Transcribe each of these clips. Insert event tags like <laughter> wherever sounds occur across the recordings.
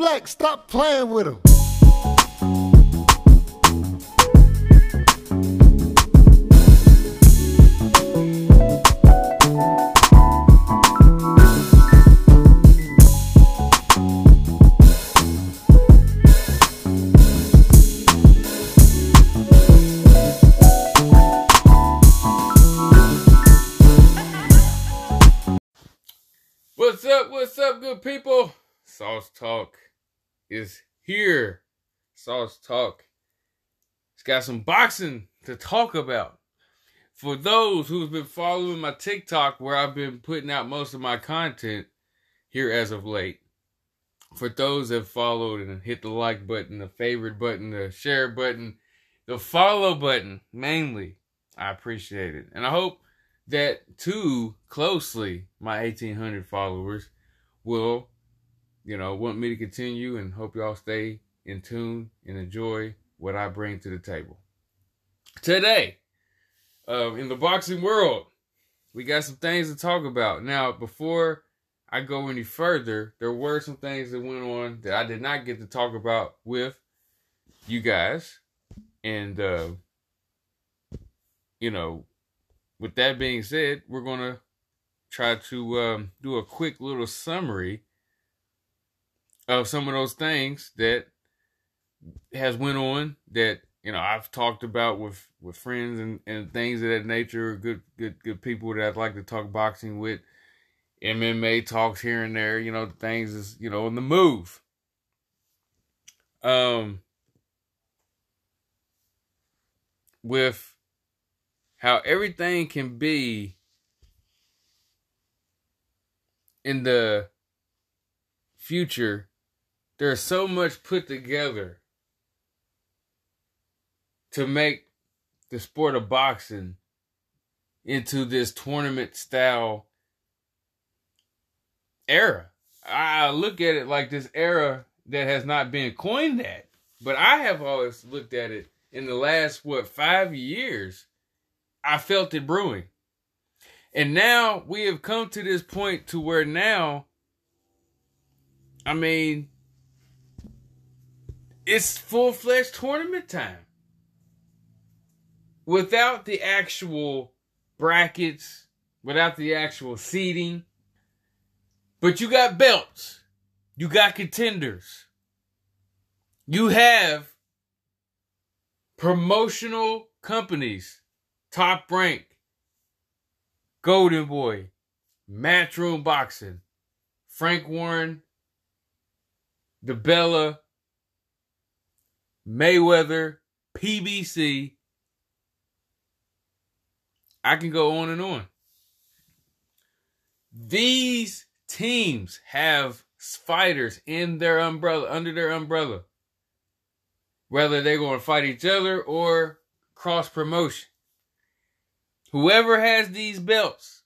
Black, stop playing with him. What's up? What's up, good people? SossTalk is here. SossTalk. It's got some boxing to talk about. For those who've been following my TikTok, where I've been putting out most of my content here as of late. For those that followed and hit the like button, the favorite button, the share button, the follow button, mainly, I appreciate it. And I hope that too closely my 1800 followers will you know want me to continue and hope y'all stay in tune and enjoy what i bring to the table. Today uh, in the boxing world we got some things to talk about. Now before i go any further there were some things that went on that i did not get to talk about with you guys. And uh you know with that being said, we're going to try to um, do a quick little summary of some of those things that has went on that you know I've talked about with with friends and, and things of that nature. Good good good people that I'd like to talk boxing with. MMA talks here and there. You know things is you know in the move. Um. With how everything can be in the future there's so much put together to make the sport of boxing into this tournament style era. I look at it like this era that has not been coined that, but I have always looked at it in the last what 5 years I felt it brewing. And now we have come to this point to where now, I mean, it's full fledged tournament time. Without the actual brackets, without the actual seating. But you got belts. You got contenders. You have promotional companies Top Rank, Golden Boy, Matchroom Boxing, Frank Warren, DiBella, Mayweather, PBC. I can go on and on. These teams have fighters in their umbrella, under their umbrella. Whether they're going to fight each other or cross promotion. Whoever has these belts,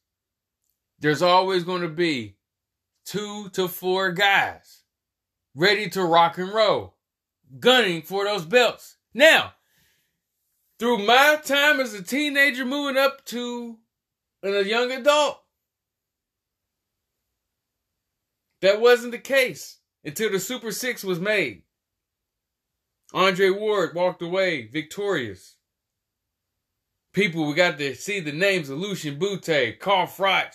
there's always going to be two to four guys ready to rock and roll, gunning for those belts. Now, through my time as a teenager moving up to a young adult, that wasn't the case until the Super Six was made. Andre Ward walked away victorious people, we got to see the names of Lucian Bute, Carl Froch,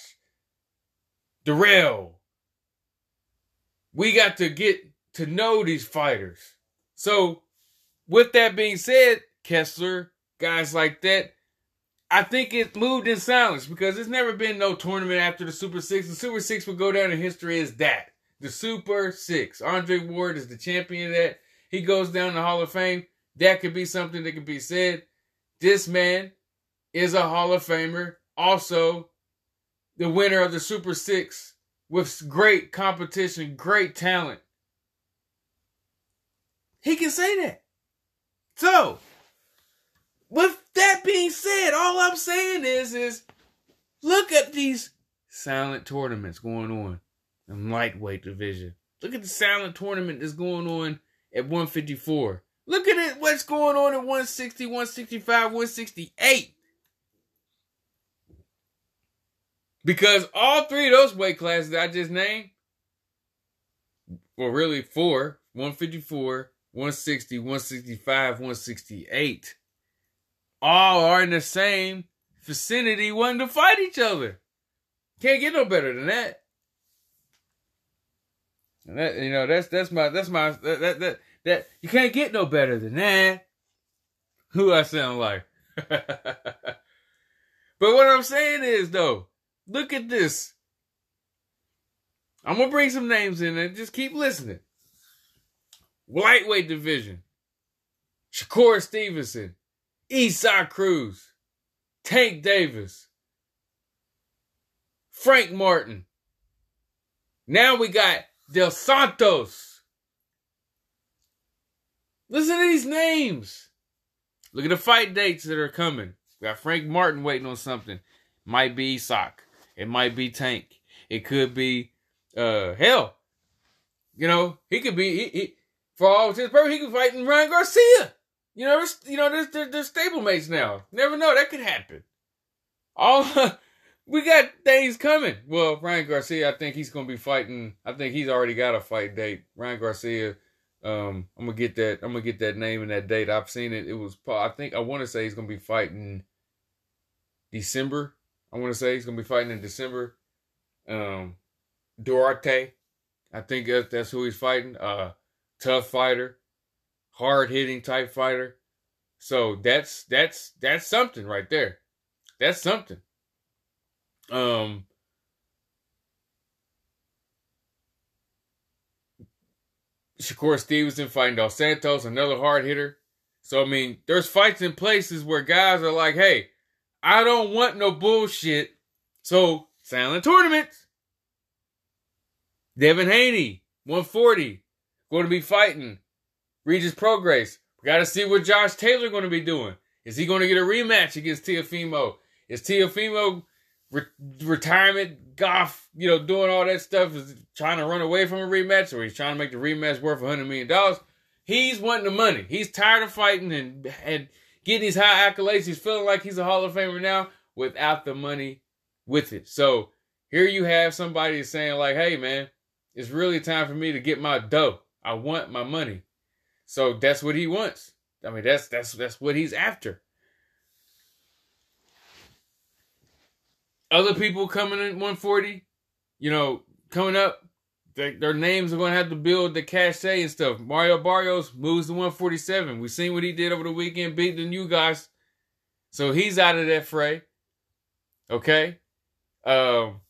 Dirrell. We got to get to know these fighters. So, with that being said, Kessler, guys like that, I think it moved in silence because there's never been no tournament after the Super Six. The Super Six will go down in history as that. The Super Six. Andre Ward is the champion of that. He goes down the Hall of Fame. That could be something that could be said. This man is a Hall of Famer. Also, the winner of the Super Six with great competition, great talent. He can say that. So, with that being said, all I'm saying is, is look at these silent tournaments going on in lightweight division. Look at the silent tournament that's going on at 154. Look at it, what's going on at 160, 165, 168. Because all three of those weight classes I just named well, really four, 154, 160, 165, 168, all are in the same vicinity wanting to fight each other. Can't get no better than that. And that you know, that's that's my that's my that that that, that you can't get no better than that. Who I sound like. <laughs> but what I'm saying is though, look at this. I'm gonna bring some names in and just keep listening. Lightweight division. Shakur Stevenson, Isaac Cruz, Tank Davis, Frank Martin. Now we got Del Santos. Listen to these names. Look at the fight dates that are coming. We got Frank Martin waiting on something. Might be Isaac. It might be Tank. It could be uh hell. You know, he could be he, he for all his purpose, he could fight in Ryan Garcia. You know, you know, they're, they're, they're stablemates now. Never know that could happen. All <laughs> we got things coming. Well, Ryan Garcia, I think he's gonna be fighting. I think he's already got a fight date. Ryan Garcia. Um, I'm gonna get that. I'm gonna get that name and that date. I've seen it. It was. I think I want to say he's gonna be fighting December. I want to say he's gonna be fighting in December. Um, Duarte, I think that's, that's who he's fighting. Uh, tough fighter, hard hitting type fighter. So that's that's that's something right there. That's something. Um Shakur Stevenson fighting Dos Santos, another hard hitter. So I mean, there's fights in places where guys are like, "Hey, I don't want no bullshit." So silent tournaments. Devin Haney, 140, going to be fighting Regis Prograis. We got to see what Josh Taylor going to be doing. Is he going to get a rematch against Teofimo? Is Teofimo re- retirement, golf, you know, doing all that stuff, is trying to run away from a rematch, or he's trying to make the rematch worth $100 million? He's wanting the money. He's tired of fighting and, and getting these high accolades. He's feeling like he's a Hall of Famer now without the money with it. So here you have somebody saying, like, hey, man, it's really time for me to get my dough. I want my money. So that's what he wants. I mean, that's that's that's what he's after. Other people coming in 140, you know, coming up, they, their names are going to have to build the cachet and stuff. Mario Barrios moves to 147. We've seen what he did over the weekend, beating you guys. So he's out of that fray. Okay. Um,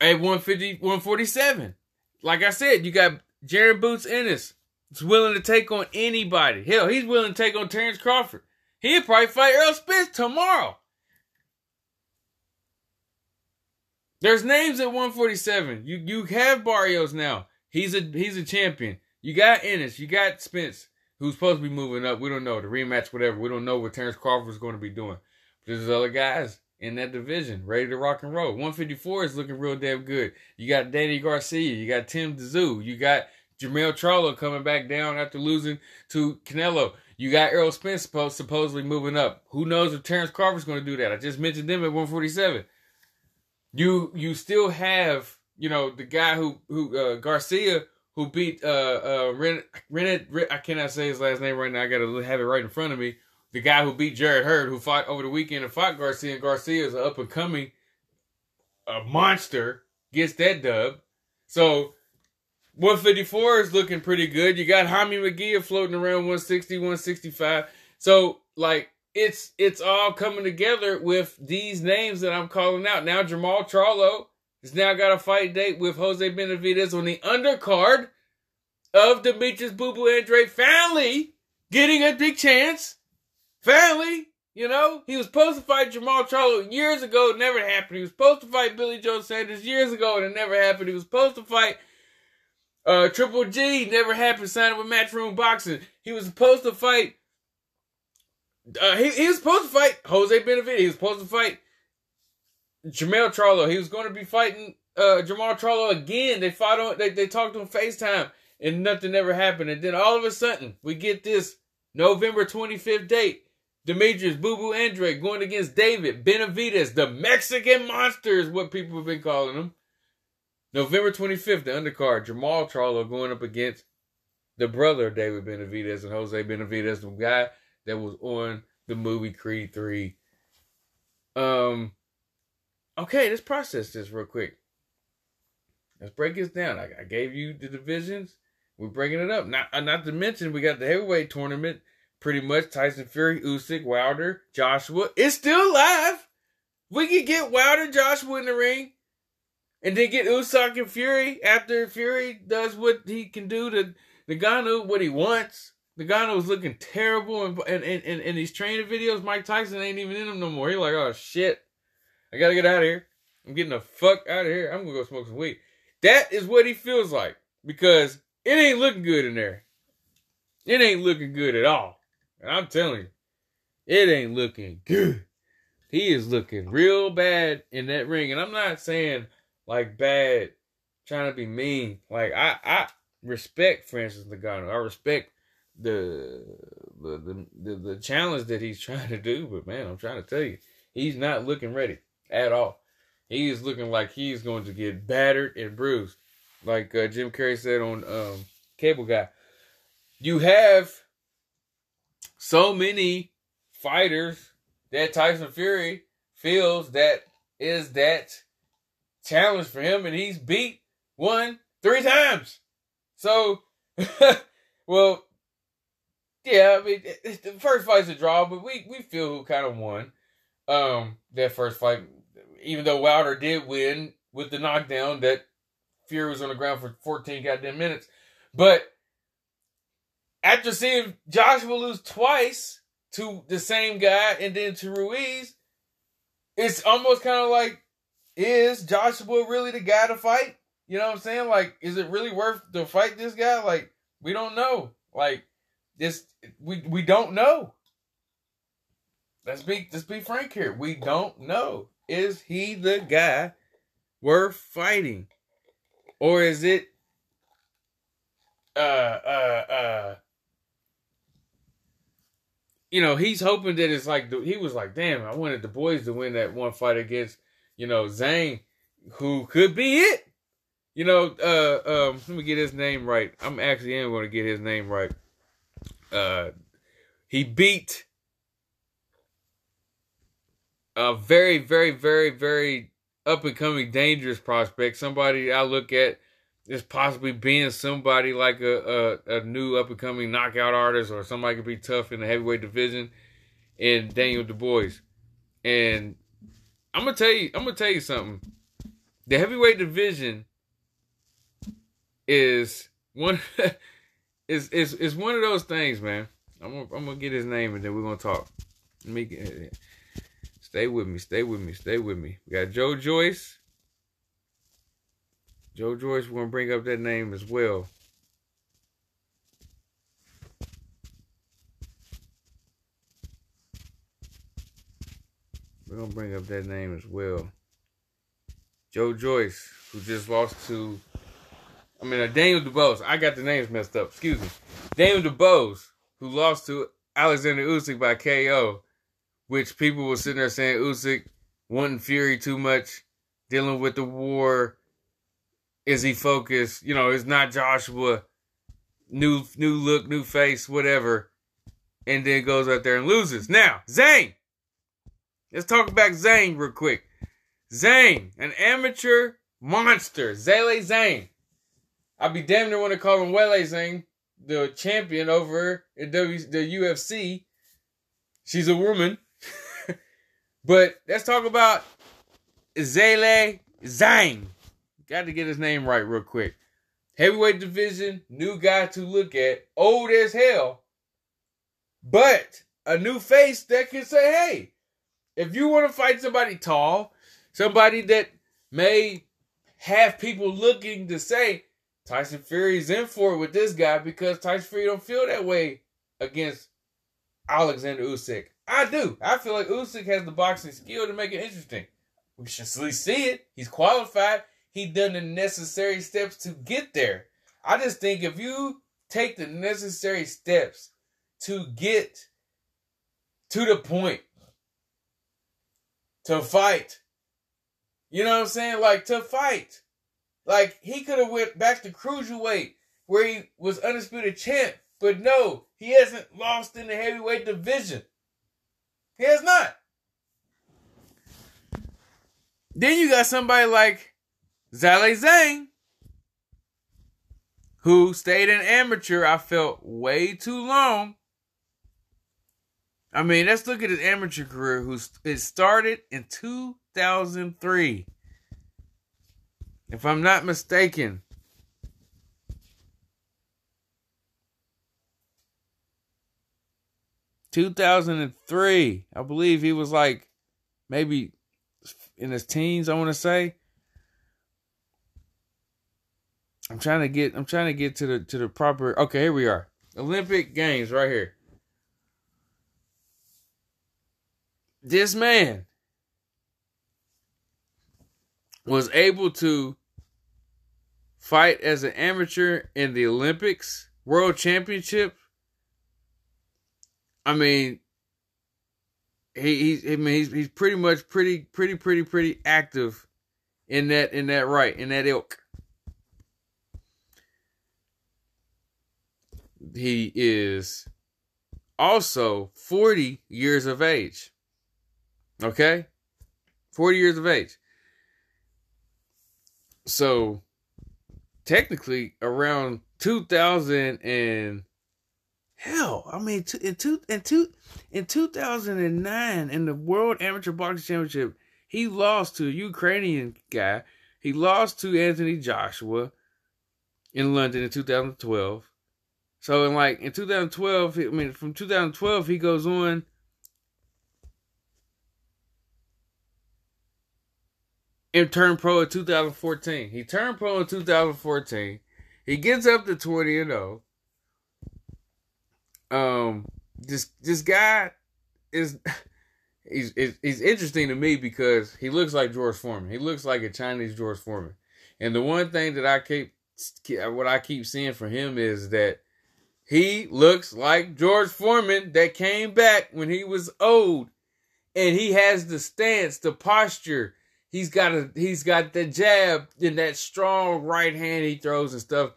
at 150, 147. Like I said, you got Jaron Boots Ennis. It's willing to take on anybody. Hell, he's willing to take on Terrence Crawford. He'll probably fight Errol Spence tomorrow. There's names at 147. You you have Barrios now. He's a he's a champion. You got Ennis. You got Spence, who's supposed to be moving up. We don't know the rematch, whatever. We don't know what Terrence Crawford is going to be doing. But there's other guys in that division, ready to rock and roll. 154 is looking real damn good. You got Danny Garcia, you got Tim Tszyu, you got Jermell Charlo coming back down after losing to Canelo. You got Errol Spence supposed, supposedly moving up. Who knows if Terrence Crawford's going to do that? I just mentioned them at 147. You you still have you know the guy who who uh, Garcia who beat uh uh Ren, Ren, Ren, I cannot say his last name right now. I got to have it right in front of me the guy who beat Jarrett Hurd, who fought over the weekend and fought Garcia, and Garcia is an up and coming a monster, gets that dub. So 154 is looking pretty good. You got Jaime Munguia floating around 160, 165. So like it's it's all coming together with these names that I'm calling out. Now Jermall Charlo has now got a fight date with Jose Benavidez on the undercard of Demetrius Boo Boo Andrade family getting a big chance Family, you know, he was supposed to fight Jermall Charlo years ago. It never happened. He was supposed to fight Billy Joe Saunders years ago, and it never happened. He was supposed to fight uh, Triple G. Never happened. Signed up with Matchroom Boxing. He was supposed to fight. Uh, he, he was supposed to fight Jose Benavidez. He was supposed to fight Jermell Charlo. He was going to be fighting uh, Jermall Charlo again. They fought on. They, they talked on Facetime, and nothing ever happened. And then all of a sudden, we get this November 25th date. Demetrius Boo Boo Andrade going against David Benavidez, the Mexican monster is what people have been calling him. November 25th, the undercard, Jermall Charlo going up against the brother of David Benavidez and Jose Benavidez, the guy that was on the movie Creed 3. Um, okay, let's process this real quick. Let's break this down. I, I gave you the divisions. We're breaking it up. Not, uh, not to mention, we got the heavyweight tournament. Pretty much Tyson Fury, Usyk, Wilder, Joshua. It's still live. We can get Wilder, Joshua in the ring. And then get Usyk and Fury after Fury does what he can do to Ngannou, what he wants. Ngannou's looking terrible, and and, and, and these training videos, Mike Tyson ain't even in them no more. He's like, oh shit, I gotta get out of here. I'm getting the fuck out of here. I'm gonna go smoke some weed. That is what he feels like because it ain't looking good in there. It ain't looking good at all. I'm telling you, it ain't looking good. He is looking real bad in that ring, and I'm not saying like bad, trying to be mean. Like I, I respect Francis Ngannou. I respect the the, the the the challenge that he's <laughs> trying to do. But man, I'm trying to tell you, he's not looking ready at all. He is looking like he's going to get battered and bruised, like uh, Jim Carrey said on um, Cable Guy. You have so many fighters that Tyson Fury feels that is that challenge for him, and he's beat one three times. So, <laughs> well, yeah, I mean, the first fight's a draw, but we we feel who kind of won um that first fight, even though Wilder did win with the knockdown that Fury was on the ground for 14 goddamn minutes. But after seeing Joshua lose twice to the same guy and then to Ruiz, it's almost kind of like is Joshua really the guy to fight? You know what I'm saying? Like, is it really worth to fight this guy? Like, we don't know. Like, this we we don't know. Let's be let's be frank here. We don't know. Is he the guy worth fighting? Or is it uh uh uh you know, he's hoping that it's like he was like, damn, I wanted the boys to win that one fight against you know, Zane, who could be it. You know, uh, um, let me get his name right. I'm actually am going to get his name right. Uh, he beat a very, very, very, very up and coming dangerous prospect. Somebody I look at as possibly being somebody like a, a, a new up and coming knockout artist or somebody could be tough in the heavyweight division. And Daniel Dubois. And I'm gonna tell you. I'm gonna tell you something. The heavyweight division is one <laughs> is is is one of those things, man. I'm gonna, I'm gonna get his name and then we're gonna talk. Let me get, stay with me, stay with me, stay with me. We got Joe Joyce. Joe Joyce, we're gonna bring up that name as well. We're gonna bring up that name as well. Joe Joyce, who just lost to, I mean, uh, Daniel Dubois. I got the names messed up. Excuse me. Daniel Dubois, who lost to Alexander Usyk by KO, which people were sitting there saying Usyk wanting Fury too much, dealing with the war. Is he focused? You know, it's not Joshua. New new look, new face, whatever. And then goes out there and loses. Now, Zane, Let's talk about Zane real quick. Zane, an amateur monster. Zhilei Zhang. I'd be damn near want to call him Weili Zhang, the champion over w, the UFC. She's a woman. <laughs> but let's talk about Zhilei Zhang. Got to get his name right real quick. Heavyweight division, new guy to look at, old as hell, but a new face that can say, hey, if you want to fight somebody tall, somebody that may have people looking to say Tyson Fury's in for it with this guy because Tyson Fury don't feel that way against Alexander Usyk. I do. I feel like Usyk has the boxing skill to make it interesting. We should see it. He's qualified. He done the necessary steps to get there. I just think if you take the necessary steps to get to the point to fight. You know what I'm saying? Like to fight. Like he could have went back to cruiserweight where he was undisputed champ, but no, he hasn't lost in the heavyweight division. He has not. Then you got somebody like Zhilei Zhang, who stayed an amateur, I felt, way too long. I mean, let's look at his amateur career, who it started in 2003. If I'm not mistaken. Two thousand and three, I believe he was like maybe in his teens. I want to say. I'm trying to get. I'm trying to get to the to the proper. Okay, here we are. Olympic Games right here. This man was able to fight as an amateur in the Olympics, World Championship. I mean, he he's I mean he's he's pretty much pretty pretty pretty pretty active in that in that right in that ilk. He is also 40 years of age. Okay? 40 years of age. So technically around 2000 and hell, I mean in two in two in 2009 in the World Amateur Boxing Championship, he lost to a Ukrainian guy. He lost to Anthony Joshua in London in 2012. So in like in 2012, I mean from 2012 he goes on and turned pro in 2014. He turned pro in 2014. He gets up to 20 and 0. Um this this guy is <laughs> he's he's interesting to me because he looks like George Foreman. He looks like a Chinese George Foreman. And the one thing that I keep what I keep seeing from him is that he looks like George Foreman that came back when he was old. And he has the stance, the posture, He's got a he's got the jab and that strong right hand he throws and stuff.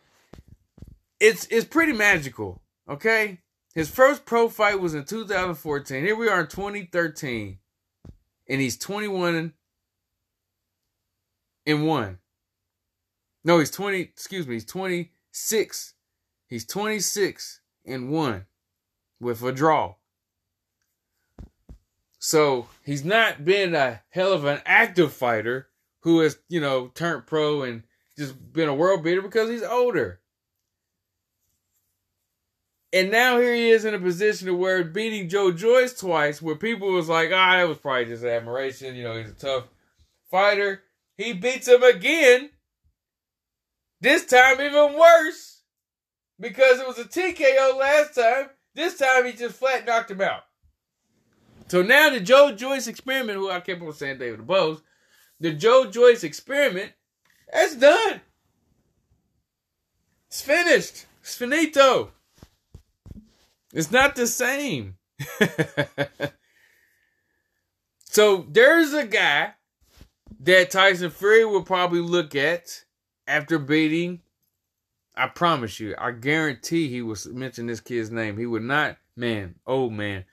It's it's pretty magical. Okay, his first pro fight was in 2014. Here we are in 2013, and he's 21 and one. No, he's 20. Excuse me, he's 26. He's 26 and one with a draw. So he's not been a hell of an active fighter who has, you know, turned pro and just been a world beater because he's older. And now here he is in a position to where beating Joe Joyce twice, where people was like, ah, that was probably just admiration. You know, he's a tough fighter. He beats him again. This time even worse. Because it was a TKO last time. This time he just flat knocked him out. So now the Joe Joyce experiment, who I kept on saying David Bose, the Joe Joyce experiment, that's done. It's finished. It's finito. It's not the same. <laughs> so there's a guy that Tyson Fury will probably look at after beating. I promise you, I guarantee he will mention this kid's name. He would not, man, oh man,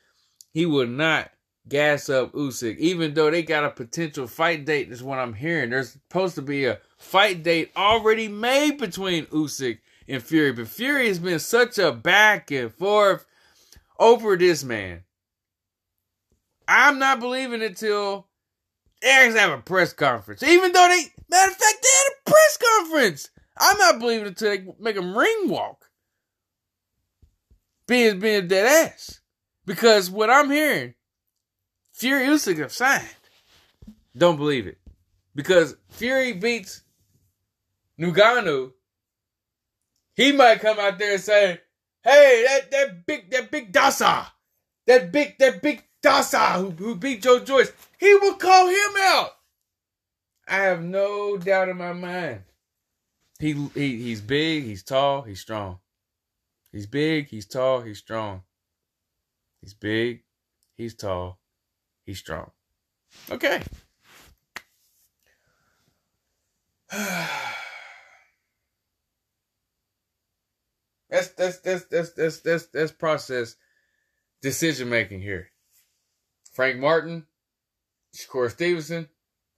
he would not gas up Usyk, even though they got a potential fight date. Is what I'm hearing. There's supposed to be a fight date already made between Usyk and Fury, but Fury has been such a back and forth over this man. I'm not believing it till they have a press conference. Even though they, matter of fact, they had a press conference. I'm not believing it till they make him ring walk. Being being a dead ass. Because what I'm hearing, Fury Usyk have signed. Don't believe it. Because Fury beats Ngannou, he might come out there and say, hey, that, that big that big Dasa, that big that big Dasa who, who beat Joe Joyce, he will call him out. I have no doubt in my mind. He, he he's big, he's tall, he's strong. He's big, he's tall, he's strong. He's big, he's tall, he's strong. Okay. <sighs> that's that's that's that's that's that's that's process decision making here. Frank Martin, Shakur Stevenson,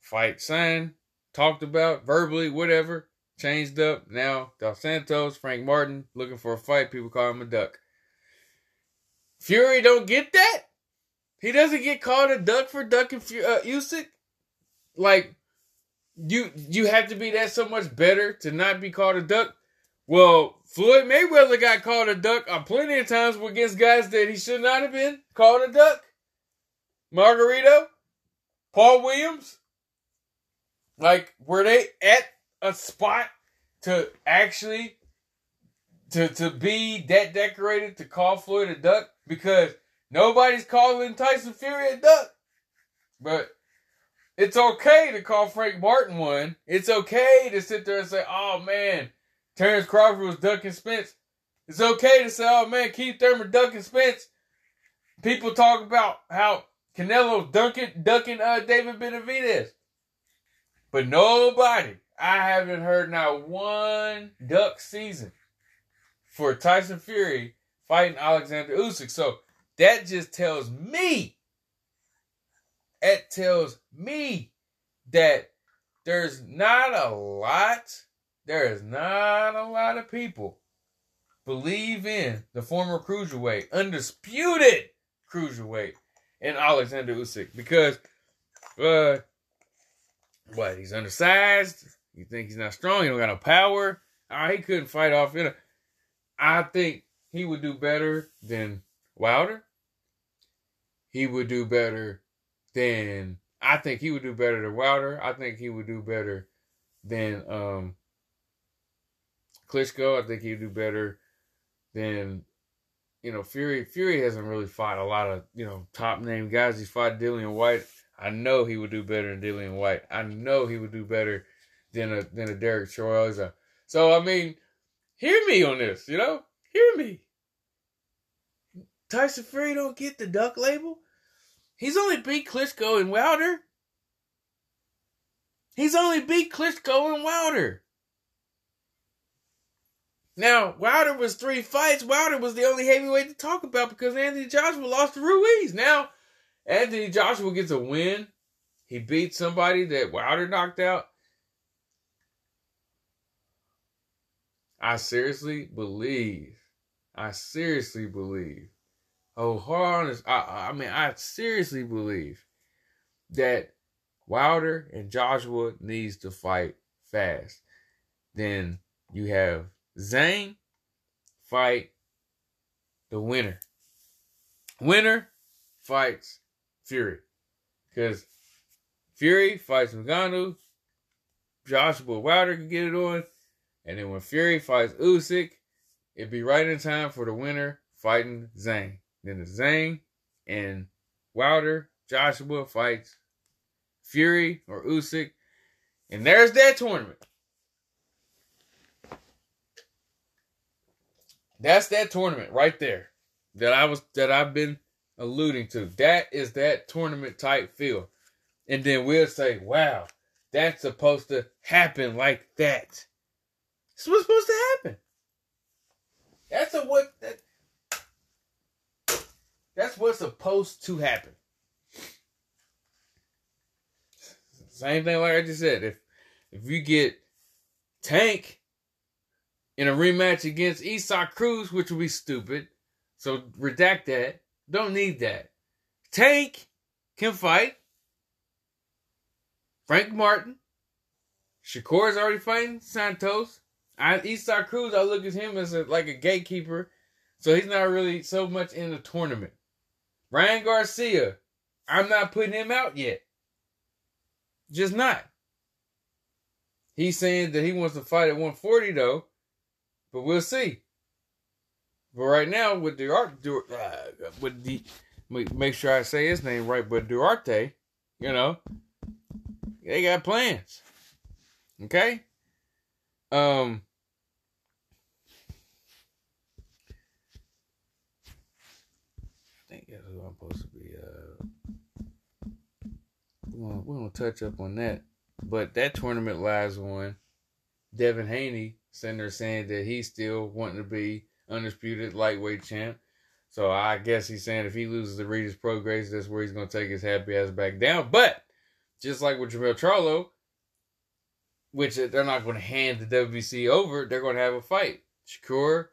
fight signed, talked about verbally, whatever changed up. Now Dos Santos, Frank Martin, looking for a fight. People call him a duck. Fury don't get that. He doesn't get called a duck for ducking uh, Usyk. Like you, you have to be that so much better to not be called a duck. Well, Floyd Mayweather got called a duck on plenty of times against guys that he should not have been called a duck. Margarito, Paul Williams, like were they at a spot to actually to to be that decorated to call Floyd a duck? Because nobody's calling Tyson Fury a duck. But it's okay to call Frank Martin one. It's okay to sit there and say, oh man, Terrence Crawford was ducking Spence. It's okay to say, oh man, Keith Thurman ducking Spence. People talk about how Canelo ducking, ducking uh, David Benavidez. But nobody, I haven't heard not one duck season for Tyson Fury fighting Alexander Usyk. So that just tells me, it tells me that there's not a lot, there is not a lot of people believe in the former cruiserweight, undisputed cruiserweight, in Alexander Usyk because, uh, what he's undersized. You think he's not strong? He don't got no power. Uh, he couldn't fight off. You know, I think he would do better than Wilder. He would do better than I think he would do better than Wilder. I think he would do better than um Klitschko. I think he'd do better than you know Fury. Fury hasn't really fought a lot of you know top name guys. He's fought Dillian Whyte. I know he would do better than Dillian Whyte. I know he would do better than a than a Dereck Chisora. So I mean, hear me on this. You know, hear me. Tyson Fury don't get the duck label. He's only beat Klitschko and Wilder. He's only beat Klitschko and Wilder. Now, Wilder was three fights. Wilder was the only heavyweight to talk about because Anthony Joshua lost to Ruiz. Now, Anthony Joshua gets a win. He beat somebody that Wilder knocked out. I seriously believe, I seriously believe oh, on. I, I mean, I seriously believe that Wilder and Joshua needs to fight fast. Then you have Zane fight the winner. Winner fights Fury. Because Fury fights Ngannou, Joshua Wilder can get it on. And then when Fury fights Usyk, it'd be right in time for the winner fighting Zane. Then the Zane and Wilder, Joshua fights Fury or Usyk. And there's that tournament. That's that tournament right there that I was that I've been alluding to. That is that tournament type feel. And then we'll say, wow, that's supposed to happen like that. What's supposed to happen. That's a what that that's what's supposed to happen. Same thing like I just said. If if you get Tank in a rematch against Isaac Cruz, which would be stupid, so redact that. Don't need that. Tank can fight. Frank Martin. Shakur is already fighting Santos. I, Isaac Cruz, I look at him as a, like a gatekeeper, so he's not really so much in the tournament. Ryan Garcia, I'm not putting him out yet. Just not. He's saying that he wants to fight at 140 though, but we'll see. But right now, with Duarte, uh, with the make sure I say his name right, but Duarte, you know, they got plans. Okay. Um. supposed to be. Uh, gonna, we're gonna touch up on that, but that tournament lies on Devin Haney sitting there saying that he's still wanting to be undisputed lightweight champ. So I guess he's saying if he loses to Regis Prograis, that's where he's to take his happy ass back down. But just like with Jermell Charlo, which they're not to hand the WBC over, they're to have a fight. Shakur,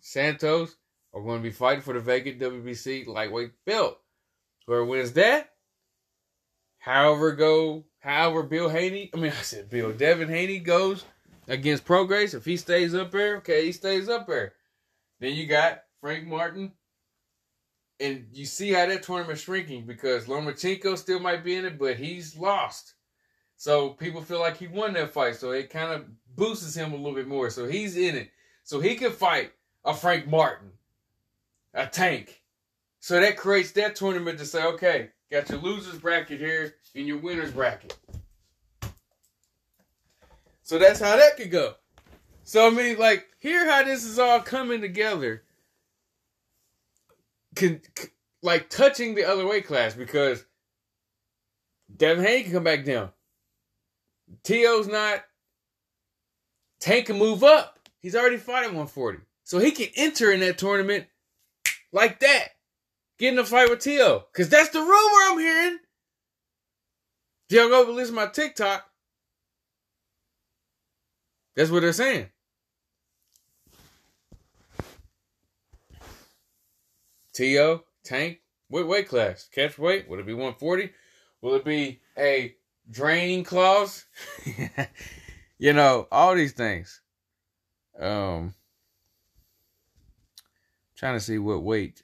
Santos are to be fighting for the vacant WBC lightweight belt. Whoever wins that, however go, however Bill Haney, I mean <laughs> I said Bill Devin Haney goes against Prograis. If he stays up there, okay, he stays up there. Then you got Frank Martin. And you see how that tournament's shrinking because Lomachenko still might be in it, but he's lost. So people feel like he won that fight. So it kind of boosts him a little bit more. So he's in it. So he can fight a Frank Martin, a tank. So that creates that tournament to say, okay, got your losers bracket here and your winners bracket. So that's how that could go. So I mean, like, hear how this is all coming together. Can, like touching the other weight class because Devin Haney can come back down. T.O.'s not. Tank can move up. He's already at 140. So he can enter in that tournament like that. Get in a fight with T.O. Because that's the rumor I'm hearing. If y'all go to my TikTok, that's what they're saying. T.O., Tank, what weight class? Catch weight? Would it be 140? Will it be a draining clause? <laughs> you know, all these things. Um trying to see what weight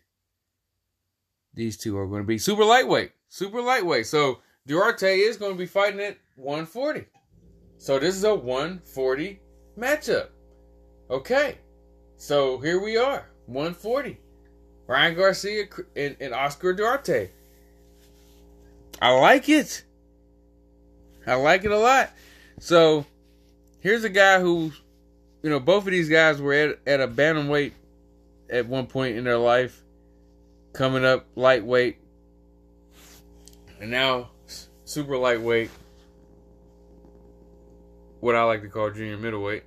these two are going to be. Super lightweight. Super lightweight. So Duarte is going to be fighting at 140. So this is a 140 matchup. Okay. So here we are. 140. Ryan Garcia and, and Oscar Duarte. I like it. I like it a lot. So here's a guy who, you know, both of these guys were at, at a bantamweight at one point in their life, coming up lightweight, and now super lightweight. What I like to call junior middleweight,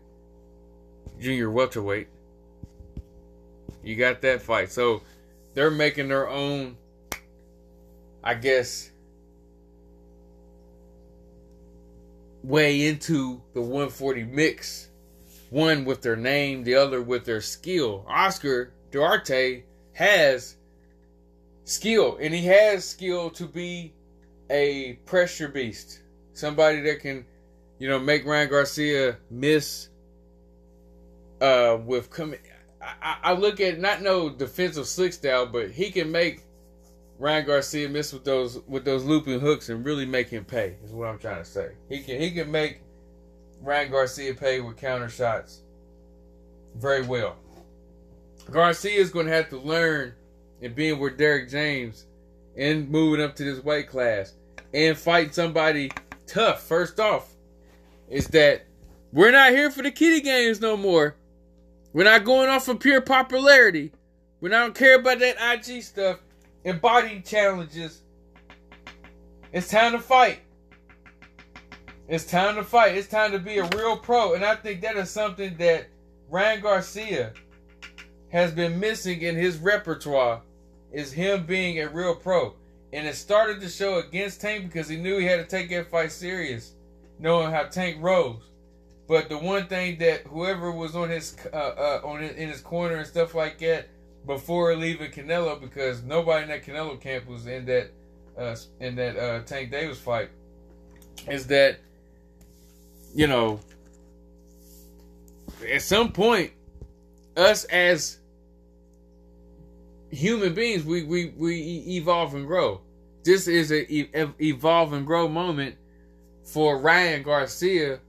junior welterweight. You got that fight. So they're making their own, I guess, way into the 140 mix. One with their name, the other with their skill. Oscar Duarte has skill, and he has skill to be a pressure beast. Somebody that can, you know, make Ryan Garcia miss uh with coming I, look at not no defensive slick style, but he can make Ryan Garcia miss with those with those looping hooks and really make him pay. Is what I'm trying to say. He can he can make Ryan Garcia pay with counter shots very well. Garcia is going to have to learn and being with Derrick James and moving up to this weight class and fighting somebody tough. First off, is that we're not here for the kitty games no more. We're not going off of pure popularity. We don't care about that IG stuff and body challenges. It's time to fight. It's time to fight. It's time to be a real pro. And I think that is something that Ryan Garcia has been missing in his repertoire is him being a real pro. And it started to show against Tank because he knew he had to take that fight serious, knowing how Tank rose. But the one thing that whoever was on his uh, uh, on his, in his corner and stuff like that before leaving Canelo, because nobody in that Canelo camp was in that uh, in that uh, Tank Davis fight, is that you know at some point us as human beings we we we evolve and grow. This is a evolve and grow moment for Ryan Garcia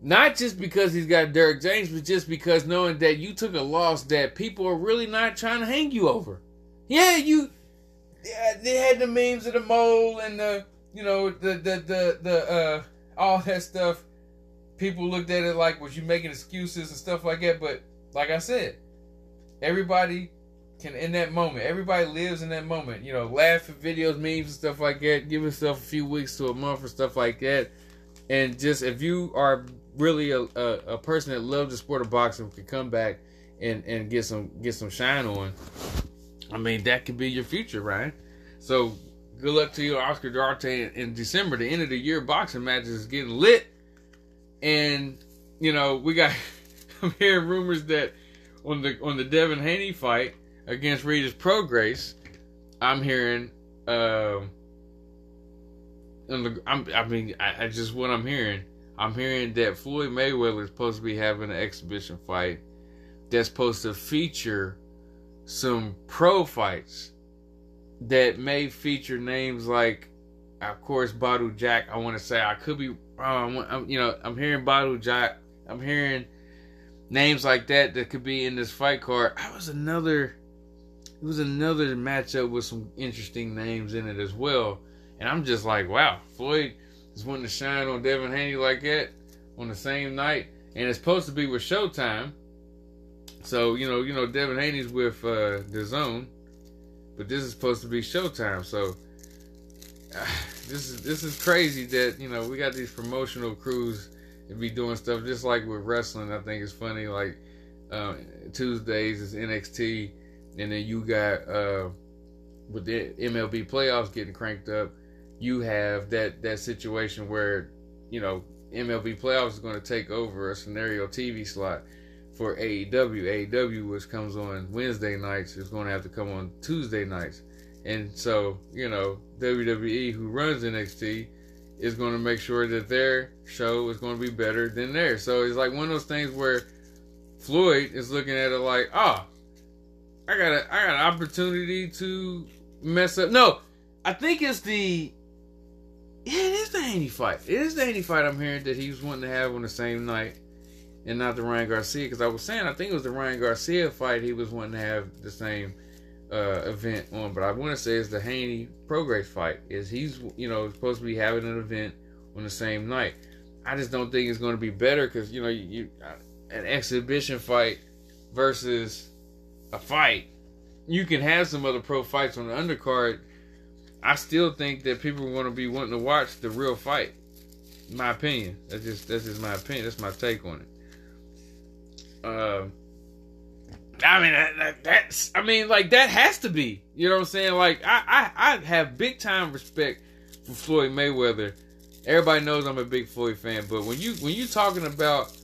not just because he's got Derrick James, but just because knowing that you took a loss that people are really not trying to hang you over. Yeah, you. They had the memes of the mole and the you know the the the the uh all that stuff. People looked at it like was you making excuses and stuff like that. But like I said, everybody can in that moment. Everybody lives in that moment. You know, laugh at videos, memes, and stuff like that. Give yourself a few weeks to a month or stuff like that. And just if you are really a, a, a person that loves the sport of boxing can come back and and get some get some shine on. I mean, that could be your future, right? So good luck to you, Oscar Duarte, in, December. The end of the year boxing matches is getting lit, and you know we got. <laughs> I'm hearing rumors that on the on the Devin Haney fight against Regis Prograis, I'm hearing. Um, the, I mean, I, I just what I'm hearing. I'm hearing that Floyd Mayweather is supposed to be having an exhibition fight that's supposed to feature some pro fights that may feature names like, of course, Badou Jack. I want to say I could be, um, I'm, you know, I'm hearing Badou Jack. I'm hearing names like that that could be in this fight card. I was another, it was another matchup with some interesting names in it as well. And I'm just like, wow, Floyd is wanting to shine on Devin Haney like that on the same night, and it's supposed to be with Showtime. So you know, you know, Devin Haney's with uh, the Zone, but this is supposed to be Showtime. So uh, <sighs> this is this is crazy that you know we got these promotional crews and be doing stuff just like with wrestling. I think it's funny. Like uh, Tuesdays is NXT, and then you got uh, with the MLB playoffs getting cranked up. You have that that situation where you know MLB playoffs is going to take over a scenario TV slot for AEW. AEW, which comes on Wednesday nights, is going to have to come on Tuesday nights. And so, you know, WWE, who runs NXT, is going to make sure that their show is going to be better than theirs. So it's like one of those things where Floyd is looking at it like, oh, I got a, I got an opportunity to mess up. No, I think it's the, yeah, it is the Haney fight. It is the Haney fight I'm hearing that he was wanting to have on the same night and not the Ryan Garcia because I was saying I think it was the Ryan Garcia fight he was wanting to have the same uh, event on, but I want to say it's the Haney Prograis fight. Is he's you know supposed to be having an event on the same night? I just don't think it's going to be better because you know you, you an exhibition fight versus a fight. You can have some other pro fights on the undercard. I still think that people are going to be wanting to watch the real fight. My opinion. That's just that's just my opinion. That's my take on it. Uh, I mean, that, that, that's, I mean, like that has to be. You know what I'm saying? Like, I, I, I have big time respect for Floyd Mayweather. Everybody knows I'm a big Floyd fan, but when you when you talking about,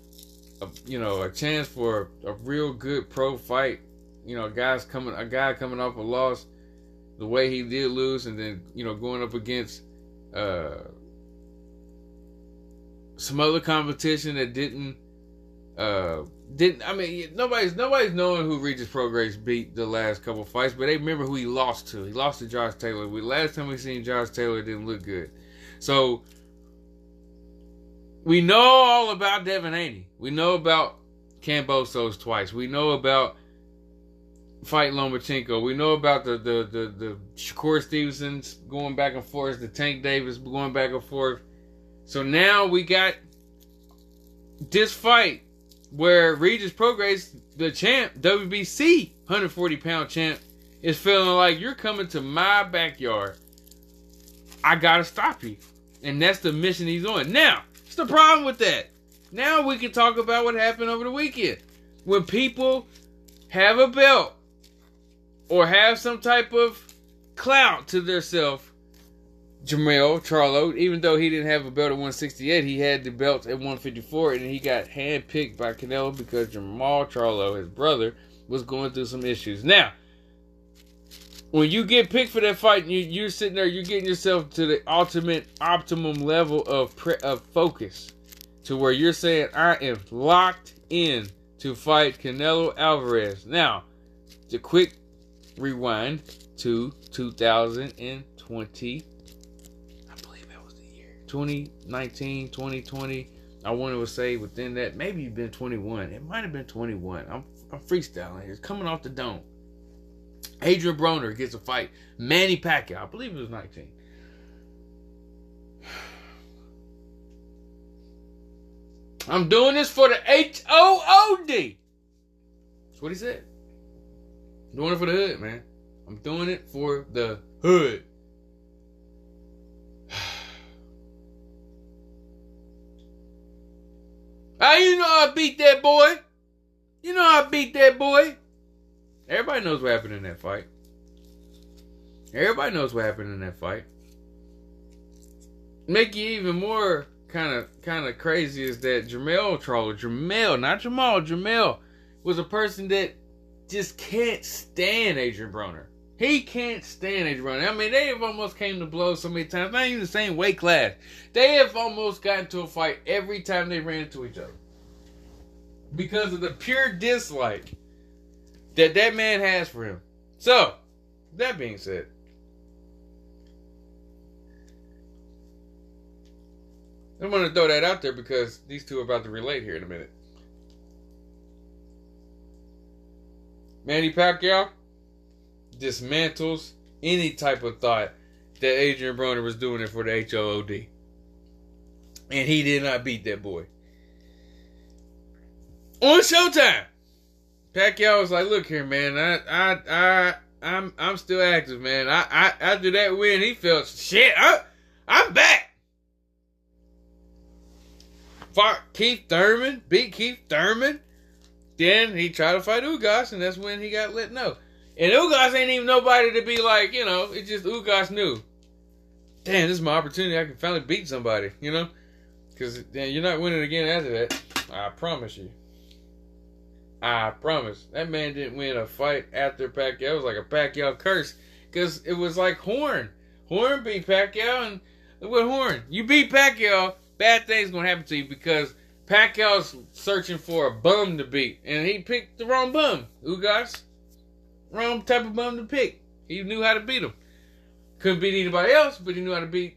a, you know, a chance for a, a real good pro fight, you know, a guys coming, a guy coming off a loss, the way he did lose, and then you know going up against uh, some other competition that didn't uh, didn't I mean nobody's nobody's knowing who Regis Prograis beat the last couple fights, but they remember who he lost to. He lost to Josh Taylor. We last time we seen Josh Taylor didn't look good. So we know all about Devin Haney. We know about Kambosos twice. We know about fight Lomachenko. We know about the the the, the Shakur Stevensons going back and forth, the Tank Davis going back and forth. So now we got this fight where Regis Prograis, the champ, WBC 140 pound champ, is feeling like you're coming to my backyard. I gotta stop you. And that's the mission he's on. Now, what's the problem with that? Now we can talk about what happened over the weekend. When people have a belt or have some type of clout to themselves Jermell Charlo, even though he didn't have a belt at 168, he had the belt at 154, and he got handpicked by Canelo because Jermall Charlo, his brother, was going through some issues. Now, when you get picked for that fight, you, you're sitting there, you're getting yourself to the ultimate, optimum level of pre, of focus, to where you're saying, "I am locked in to fight Canelo Alvarez." Now, the quick rewind to 2020 I believe that was the year 2019, 2020. I want to say within that, maybe you've been 21. It might have been 21. I'm, I'm freestyling here. It's coming off the dome. Adrian Broner gets a fight. Manny Pacquiao, I believe it was 19. <sighs> I'm doing this for the H O O D. That's what he said. I'm doing it for the hood, man. I'm doing it for the hood. How <sighs> ah, you know I beat that boy? You know I beat that boy. Everybody knows what happened in that fight. Everybody knows what happened in that fight. Make you even more kind of kind of crazy is that Jermell Charlo, Jermell, not Jamal, Jermell was a person that just can't stand Adrian Broner. He can't stand Adrian Broner. I mean, they have almost came to blows so many times. Not even the same weight class. They have almost gotten to a fight every time they ran into each other because of the pure dislike that that man has for him. So, that being said, I'm going to throw that out there because these two are about to relate here in a minute. Manny Pacquiao dismantles any type of thought that Adrian Broner was doing it for the HOOD. And he did not beat that boy. On Showtime, Pacquiao was like, "Look here, man. I, I, I, I'm, I'm still active, man. I, I, after that win, he felt shit. I, I'm back. Fought Keith Thurman, beat Keith Thurman. Then he tried to fight Ugas, and that's when he got let know. And Ugas ain't even nobody to be like, you know, it's just Ugas knew. Damn, this is my opportunity. I can finally beat somebody, you know? Because you're not winning again after that. I promise you. I promise. That man didn't win a fight after Pacquiao. It was like a Pacquiao curse. Because it was like Horn. Horn beat Pacquiao, and what Horn. You beat Pacquiao, bad things going to happen to you because Pacquiao's searching for a bum to beat. And he picked the wrong bum. Ugas wrong type of bum to pick. He knew how to beat him. Couldn't beat anybody else, but he knew how to beat.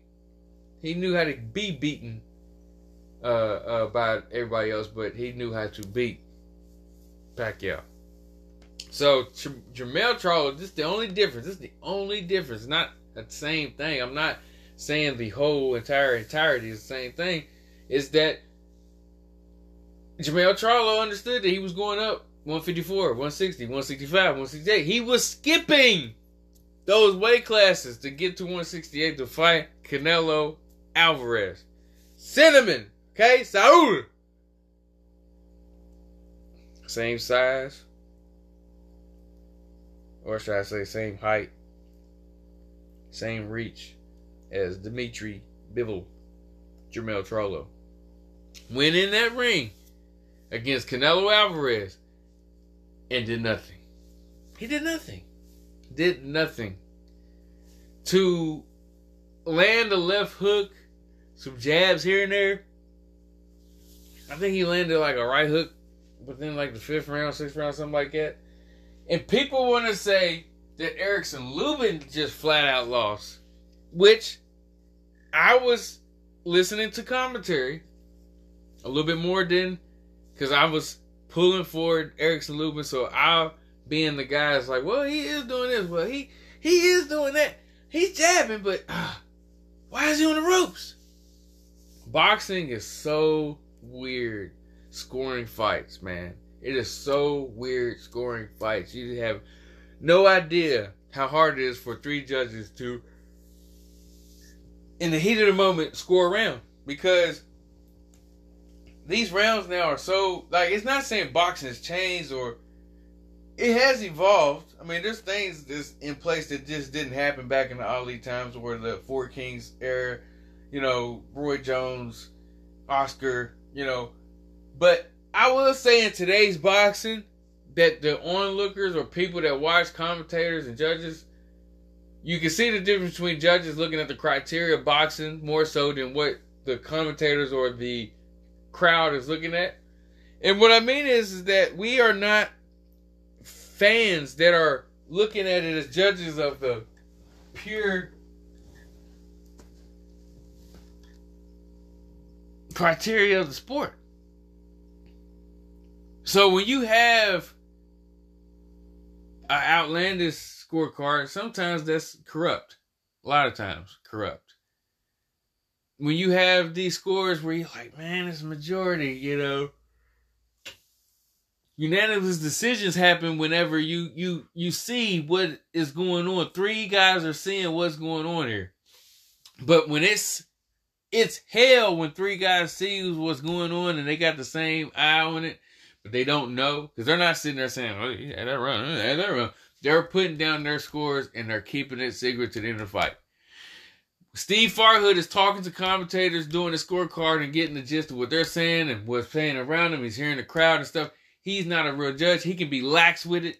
He knew how to be beaten uh, uh, by everybody else, but he knew how to beat Pacquiao. So J- Jermell Charlo, this is the only difference. This is the only difference. Not the same thing. I'm not saying the whole entire entirety is the same thing. Is that Jermell Charlo understood that he was going up 154, 160, 165, 168. He was skipping those weight classes to get to 168 to fight Canelo Alvarez. Cinnamon, okay? Saul. Same size. Or should I say same height. Same reach as Dmitry Bivol, Jermell Charlo. Went in that ring against Canelo Alvarez and did nothing. He did nothing. Did nothing. To land a left hook, some jabs here and there. I think he landed like a right hook within like the fifth round, sixth round, something like that. And people want to say that Erickson Lubin just flat out lost, which I was listening to commentary a little bit more than because I was pulling for Erickson Lubin, so I'll being the guy that's like, well, he is doing this, well, he he is doing that, he's jabbing, but uh, why is he on the ropes? Boxing is so weird scoring fights, man. It is so weird scoring fights. You have no idea how hard it is for three judges to, in the heat of the moment, score a round because these rounds now are so like it's not saying boxing has changed or it has evolved. I mean, there's things that's in place that just didn't happen back in the Ali times or the Four Kings era. You know, Roy Jones, Oscar. You know, but I will say in today's boxing that the onlookers or people that watch commentators and judges, you can see the difference between judges looking at the criteria of boxing more so than what the commentators or the crowd is looking at. And what I mean is, is that we are not fans that are looking at it as judges of the pure criteria of the sport. So when you have an outlandish scorecard, sometimes that's corrupt. A lot of times corrupt. When you have these scores where you're like, man, it's majority, you know. Unanimous decisions happen whenever you you you see what is going on. Three guys are seeing what's going on here. But when it's it's hell when three guys see what's going on and they got the same eye on it but they don't know because they're not sitting there saying, "Oh, yeah, that run, yeah, that run." They're putting down their scores and they're keeping it secret to the end of the fight. Steve Farhood is talking to commentators, doing the scorecard and getting the gist of what they're saying and what's saying around him. He's hearing the crowd and stuff. He's not a real judge. He can be lax with it.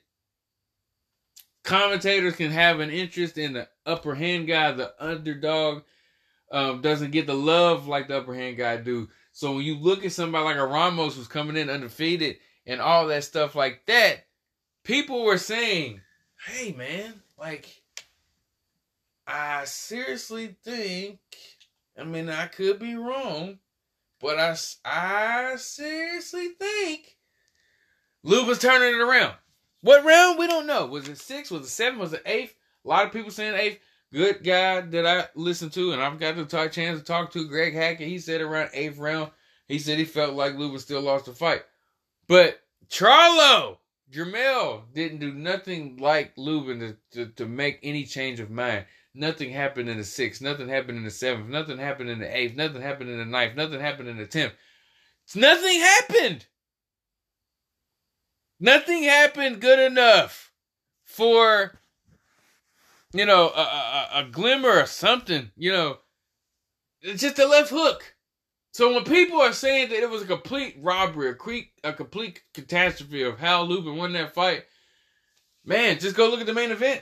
Commentators can have an interest in the upper hand guy, the underdog um, doesn't get the love like the upper hand guy do. So when you look at somebody like a Ramos who's coming in undefeated and all that stuff like that, people were saying, "Hey, man, like." I seriously think, I mean, I could be wrong, but I, I seriously think Lubin's turning it around. What round? We don't know. Was it six? Was it seven? Was it eighth? A lot of people saying eighth. Good guy that I listened to, and I've got the talk, chance to talk to, Greg Hackett. He said around eighth round, he said he felt like Lubin still lost the fight. But Charlo, Jermell didn't do nothing like Lubin to, to, to make any change of mind. Nothing happened in the sixth. Nothing happened in the seventh. Nothing happened in the eighth. Nothing happened in the ninth. Nothing happened in the tenth. Nothing happened. Nothing happened good enough for, you know, a, a, a glimmer or something. You know, it's just a left hook. So when people are saying that it was a complete robbery, a, cre- a complete catastrophe of how Lubin won that fight, man, just go look at the main event.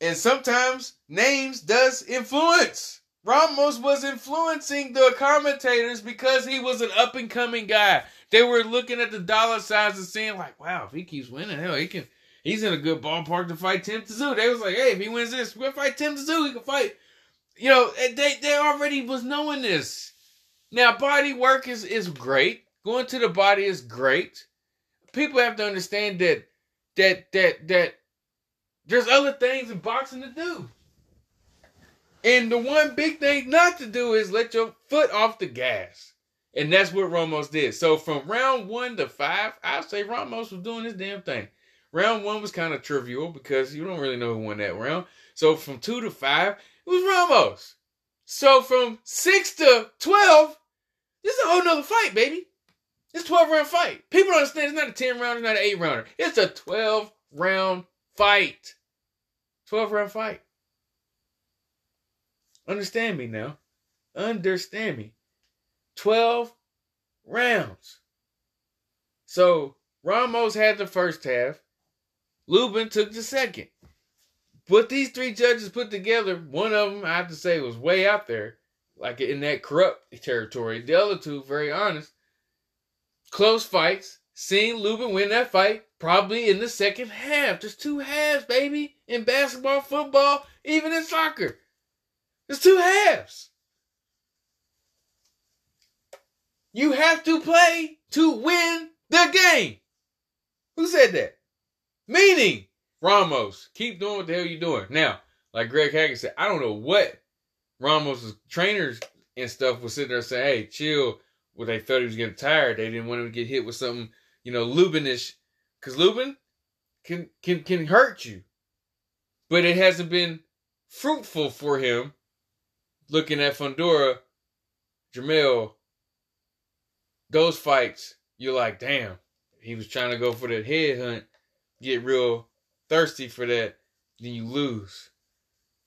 And sometimes names does influence. Ramos was influencing the commentators because he was an up and coming guy. They were looking at the dollar signs and saying like, "Wow, if he keeps winning, hell, he can. He's in a good ballpark to fight Tim Tszyu." They was like, "Hey, if he wins this, we'll fight Tim Tszyu. He can fight." You know, they they already was knowing this. Now, body work is is great. Going to the body is great. People have to understand that that that that there's other things in boxing to do. And the one big thing not to do is let your foot off the gas. And that's what Ramos did. So from round one to five, I'd say Ramos was doing his damn thing. Round one was kind of trivial because you don't really know who won that round. So from two to five, it was Ramos. So from six to twelve, this is a whole nother fight, baby. It's a 12 round fight. People don't understand it's not a 10 round, it's not an 8 rounder. It's a 12 round fight. 12 round fight. Understand me now. Understand me. 12 rounds. So Ramos had the first half. Lubin took the second. What these three judges put together, one of them I have to say was way out there, like in that corrupt territory. The other two, very honest, close fights. Seeing Lubin win that fight, probably in the second half. There's two halves, baby, in basketball, football, even in soccer. There's two halves. You have to play to win the game. Who said that? Meaning, Ramos, keep doing what the hell you're doing. Now, like Greg Hackett said, I don't know what Ramos's trainers and stuff was sitting there saying, hey, chill. Well, they thought he was getting tired. They didn't want him to get hit with something, you know, Lubinish because Lubin can can can hurt you, but it hasn't been fruitful for him. Looking at Fundora, Jermell, those fights, you're like, damn, he was trying to go for that head hunt, get real thirsty for that, then you lose.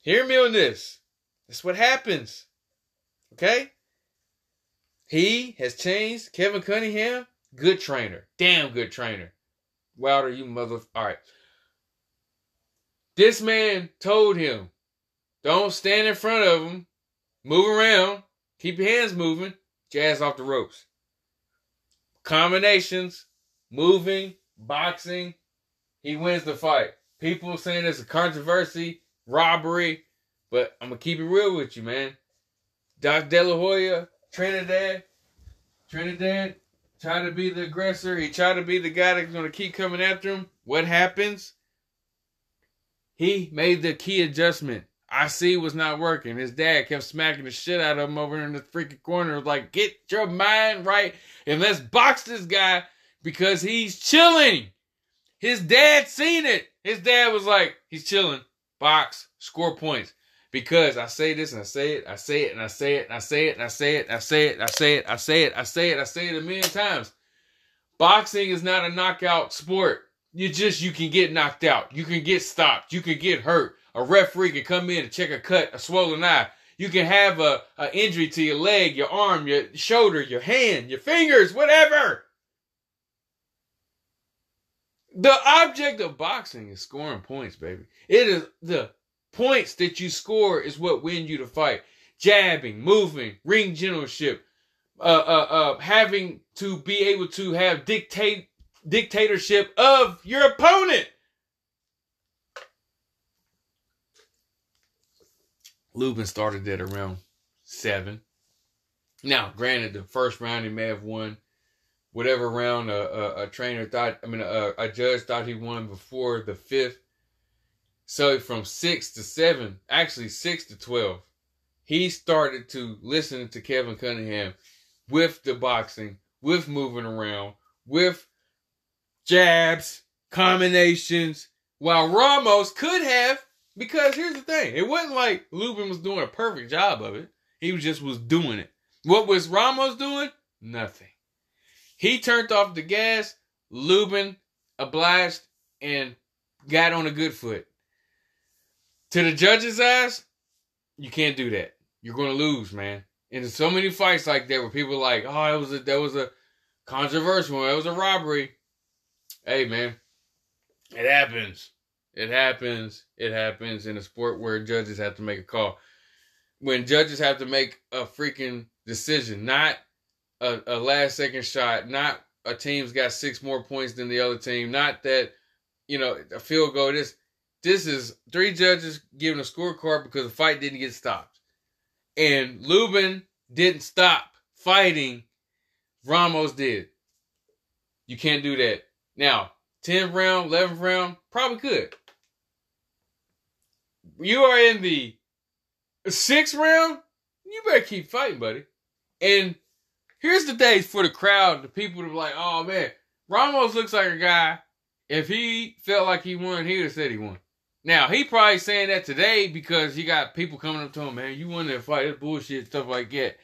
Hear me on this. That's what happens. Okay? He has changed. Kevin Cunningham, good trainer. Damn good trainer. Wilder, you mother. All right. This man told him, don't stand in front of him, move around, keep your hands moving, jazz off the ropes. Combinations, moving, boxing, he wins the fight. People saying it's a controversy, robbery, but I'm gonna keep it real with you, man. Doc De La Hoya, Trinidad, Trinidad, tried to be the aggressor. He tried to be the guy that's going to keep coming after him. What happens? He made the key adjustment. I see was not working. His dad kept smacking the shit out of him over in the freaking corner. Like, get your mind right and let's box this guy because he's chilling. His dad seen it. His dad was like, he's chilling. Box, score points. Because I say this and I say it, I say it and I say it and I say it and I say it and I say it, I say it, I say it, I say it, I say it a million times. Boxing is not a knockout sport. You just you can get knocked out. You can get stopped. You can get hurt. A referee can come in and check a cut, a swollen eye. You can have a, a injury to your leg, your arm, your shoulder, your hand, your fingers, whatever. The object of boxing is scoring points, baby. It is the points that you score is what win you the fight. Jabbing, moving, ring generalship, uh, uh, uh, having to be able to have dictate dictatorship of your opponent. Lubin started that around seven. Now, granted, the first round he may have won whatever round a, a, a trainer thought, I mean, a, a judge thought he won before the fifth. So from six to seven, actually six to 12, he started to listen to Kevin Cunningham with the boxing, with moving around, with jabs, combinations, while Ramos could have, because here's the thing. It wasn't like Lubin was doing a perfect job of it. He just was doing it. What was Ramos doing? Nothing. He turned off the gas. Lubin obliged and got on a good foot. To the judge's eyes, you can't do that. You're going to lose, man. And so many fights like that where people like, oh, it was a, that was a controversial. It was a robbery. Hey, man, it happens. It happens. It happens in a sport where judges have to make a call. When judges have to make a freaking decision, not a, a last second shot, not a team's got six more points than the other team, not that, you know, a field goal. This this is three judges giving a scorecard because the fight didn't get stopped. And Lubin didn't stop fighting. Ramos did. You can't do that. Now, 10th round, 11th round, probably could. You are in the sixth round, you better keep fighting, buddy. And here's the days for the crowd, the people to be like, oh man, Ramos looks like a guy. If he felt like he won, he would have said he won. Now he probably saying that today because he got people coming up to him, man, you won that fight, it's bullshit, stuff like that.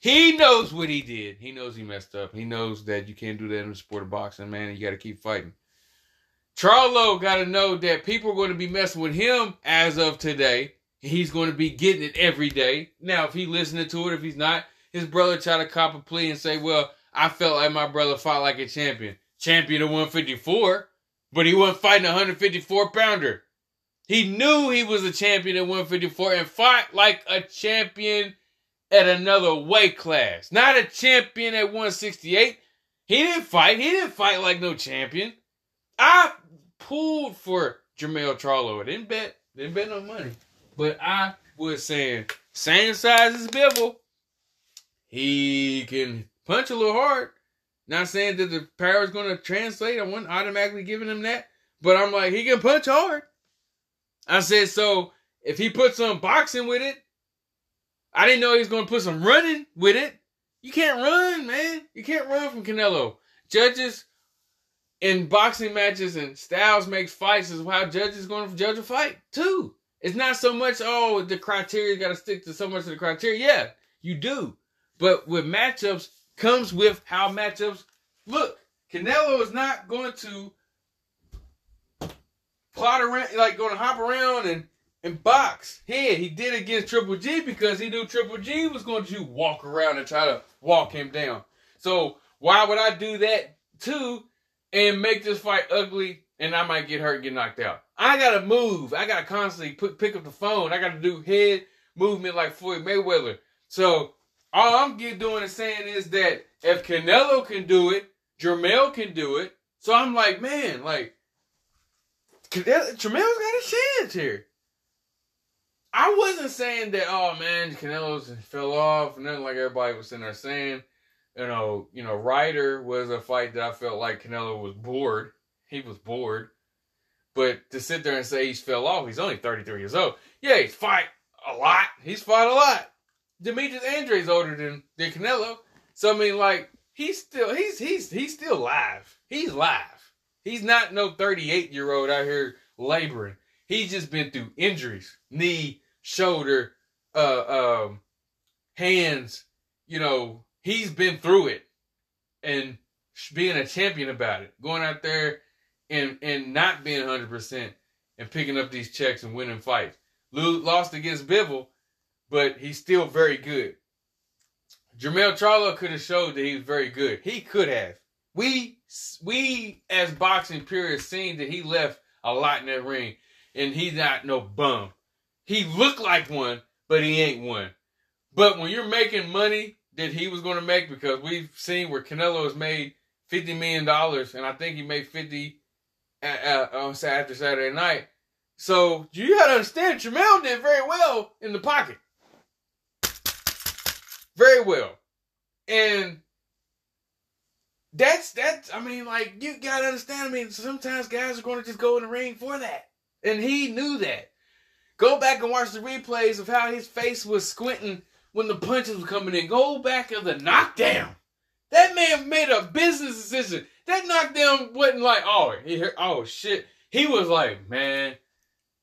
He knows what he did. He knows he messed up. He knows that you can't do that in the sport of boxing, man. you got to keep fighting. Charlo got to know that people are to be messing with him as of today. He's to be getting it every day. Now, if he's listening to it, if he's not, his brother try to cop a plea and say, "Well, I felt like my brother fought like a champion, champion of 154, but he wasn't fighting a 154 pounder. He knew he was a champion at 154 and fought like a champion." at another weight class. Not a champion at 168. He didn't fight. He didn't fight like no champion. I pulled for Jermell Charlo. I didn't bet. Didn't bet no money. But I was saying, same size as Bivol. He can punch a little hard. Not saying that the power is going to translate. I wasn't automatically giving him that. But I'm like, he can punch hard. I said, so if he puts some boxing with it, I didn't know he was going to put some running with it. You can't run, man. You can't run from Canelo. Judges in boxing matches and styles makes fights is how judges going to judge a fight too. It's not so much oh the criteria got to stick to so much of the criteria. Yeah, you do, but with matchups comes with how matchups look. Canelo is not going to plot around like going to hop around and and box. Yeah, he did against Triple G because he knew Triple G was going to walk around and try to walk him down. So why would I do that too and make this fight ugly and I might get hurt and get knocked out? I gotta move. I gotta constantly put, pick up the phone. I gotta do head movement like Floyd Mayweather. So all I'm get doing is saying is that if Canelo can do it, Jermell can do it. So I'm like, man, like Jermell's got a chance here. I wasn't saying that. Oh man, Canelo's fell off, nothing like everybody was in there saying. You know, you know, Ryder was a fight that I felt like Canelo was bored. He was bored. But to sit there and say he's fell off, he's only 33 years old. Yeah, he's fought a lot. He's fought a lot. Demetrius Andrade's older than, than Canelo. So I mean, like, he's still he's he's he's still live. He's live. He's not no 38 year old out here laboring. He's just been through injuries, knee, shoulder, uh, um, hands. You know, he's been through it, and being a champion about it, going out there and and not being 100% and picking up these checks and winning fights. Lou lost against Bivol, but he's still very good. Jermell Charlo could have showed that he was very good. He could have. We we as boxing purists seen that he left a lot in that ring, and he's not no bum. He looked like one, but he ain't one. But when you're making money that he was going to make, because we've seen where Canelo has made fifty million dollars, and I think he made fifty uh, on after Saturday night. So you got to understand, Jermell did very well in the pocket, very well, and that's that's. I mean, like you got to understand. I mean, sometimes guys are going to just go in the ring for that, and he knew that. Go back and watch the replays of how his face was squinting when the punches were coming in. Go back of the knockdown. That man made a business decision. That knockdown wasn't like, oh, he oh shit. He was like, man,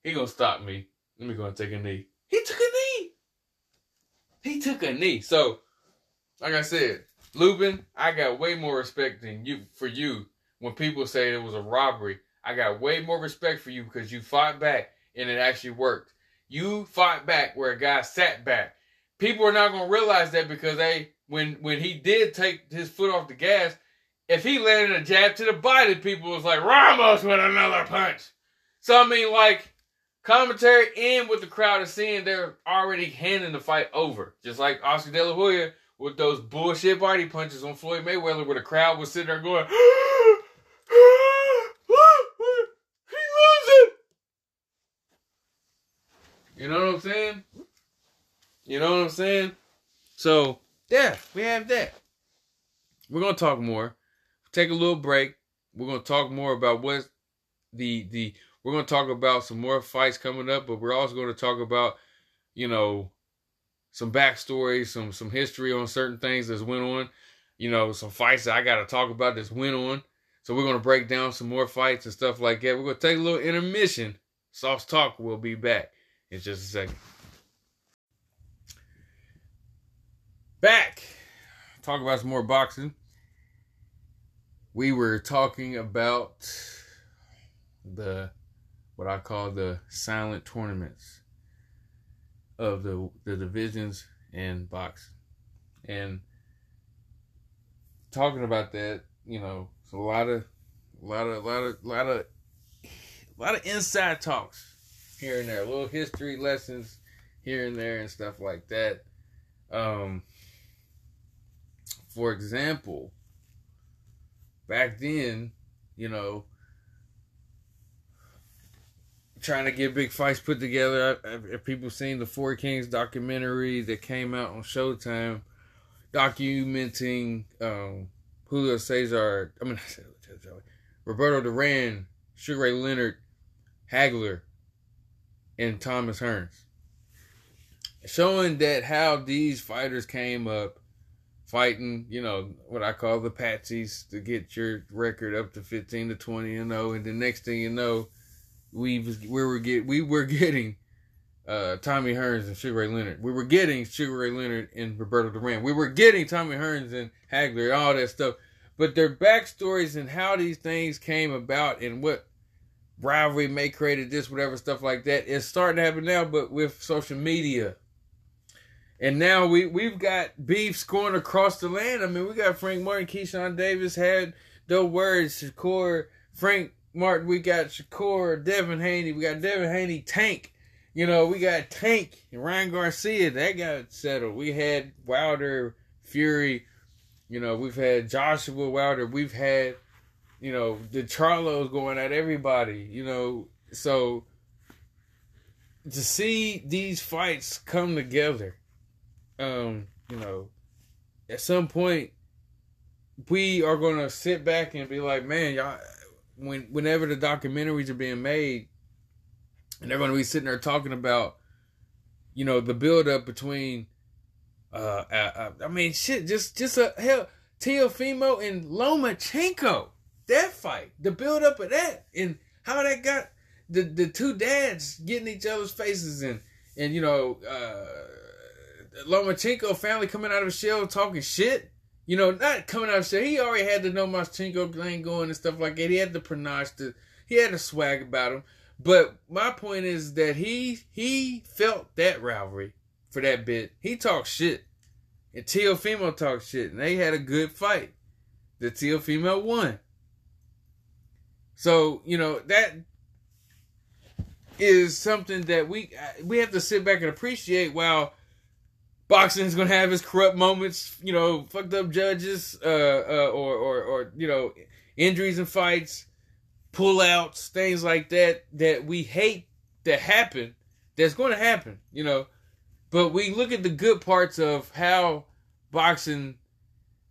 he gonna stop me. Let me go and take a knee. He took a knee. He took a knee. So, like I said, Lubin, I got way more respect than you for you. When people say it was a robbery, I got way more respect for you because you fought back and it actually worked. You fought back where a guy sat back. People are not gonna realize that because they when when he did take his foot off the gas, if he landed a jab to the body, people was like Ramos with another punch. So I mean, like commentary and with the crowd is seeing they're already handing the fight over, just like Oscar De La Hoya with those bullshit body punches on Floyd Mayweather, where the crowd was sitting there going. <gasps> <gasps> <gasps> You know what I'm saying? You know what I'm saying? So, yeah, we have that. We're gonna talk more. Take a little break. We're gonna talk more about what the the we're gonna talk about some more fights coming up, but we're also gonna talk about, you know, some backstory, some some history on certain things that's went on. You know, some fights that I gotta talk about that's went on. So we're gonna break down some more fights and stuff like that. We're gonna take a little intermission. SossTalk will be back in just a second. Back. Talk about some more boxing. We were talking about the what I call the silent tournaments of the the divisions in boxing. And talking about that, you know, it's a lot of a lot of a lot of a lot of a lot of inside talks here and there, little history lessons here and there and stuff like that. Um for example, back then, you know, trying to get big fights put together. If people seen the Four Kings documentary that came out on Showtime, documenting um, Julio Cesar, I mean, <laughs> Roberto Duran, Sugar Ray Leonard, Hagler, and Thomas Hearns. Showing that how these fighters came up fighting, you know, what I call the patsies to get your record up to 15 to 20 and 0. And the next thing you know, we we were get we were getting uh, Tommy Hearns and Sugar Ray Leonard. We were getting Sugar Ray Leonard and Roberto Duran. We were getting Tommy Hearns and Hagler, all that stuff. But their backstories and how these things came about and what rivalry may created this, whatever stuff like that, is starting to happen now. But with social media, and now we we've got beefs going across the land. I mean, we got Frank Martin, Keyshawn Davis had the words, Shakur, Frank Martin, we got Shakur, Devin Haney, we got Devin Haney, Tank. You know, we got Tank Ryan Garcia. That got settled. We had Wilder, Fury. You know, we've had Joshua Wilder. We've had, you know, the Charlos going at everybody. You know, so to see these fights come together, um, you know, at some point we are gonna sit back and be like, man, y'all when whenever the documentaries are being made, and they're going to be sitting there talking about, you know, the build up between, uh, uh, uh, I mean, shit, just just a hell, Teofimo and Lomachenko, that fight, the build up of that, and how that got the the two dads getting each other's faces and and you know, uh, Lomachenko family coming out of a shell talking shit You know, not coming out saying he already had the no Maschenko thing going and stuff like that. He had the panache, the, he had a swag about him. But my point is that he he felt that rivalry for that bit. He talked shit. And Teofimo talked shit. And they had a good fight. The Teofimo won. So, you know, that is something that we we have to sit back and appreciate while boxing is going to have its corrupt moments, you know, fucked up judges uh, uh, or, or or you know, injuries and fights, pullouts, things like that that we hate that happen. That's going to happen, you know. But we look at the good parts of how boxing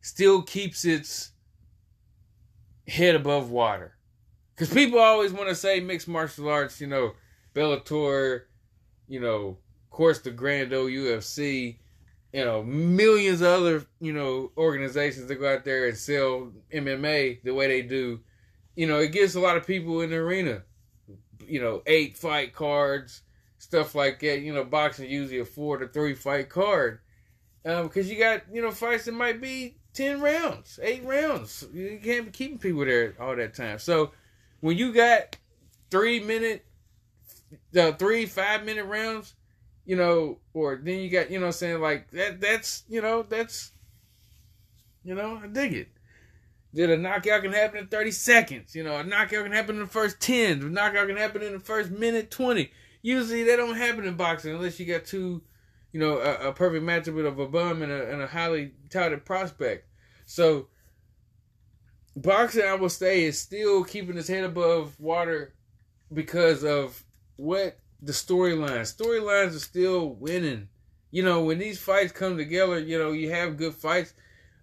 still keeps its head above water. Because people always want to say mixed martial arts, you know, Bellator, you know, of course the Grand O UFC, you know, millions of other, you know, organizations that go out there and sell MMA the way they do. You know, it gives a lot of people in the arena, you know, eight fight cards, stuff like that. You know, boxing usually a four to three fight card. Um, because you got, you know, fights that might be 10 rounds, eight rounds. You can't be keeping people there all that time. So when you got three minute the three five minute rounds, you know, or then you got you know saying like that that's you know that's you know I dig it. That a knockout can happen in 30 seconds. You know, a knockout can happen in the first 10. A knockout can happen in the first minute 20. Usually that don't happen in boxing unless you got two, you know, a, a perfect matchup with a bum and a, and a highly touted prospect. So boxing, I will say, is still keeping its head above water because of what the storylines. Storylines are still winning. You know, when these fights come together, you know, you have good fights.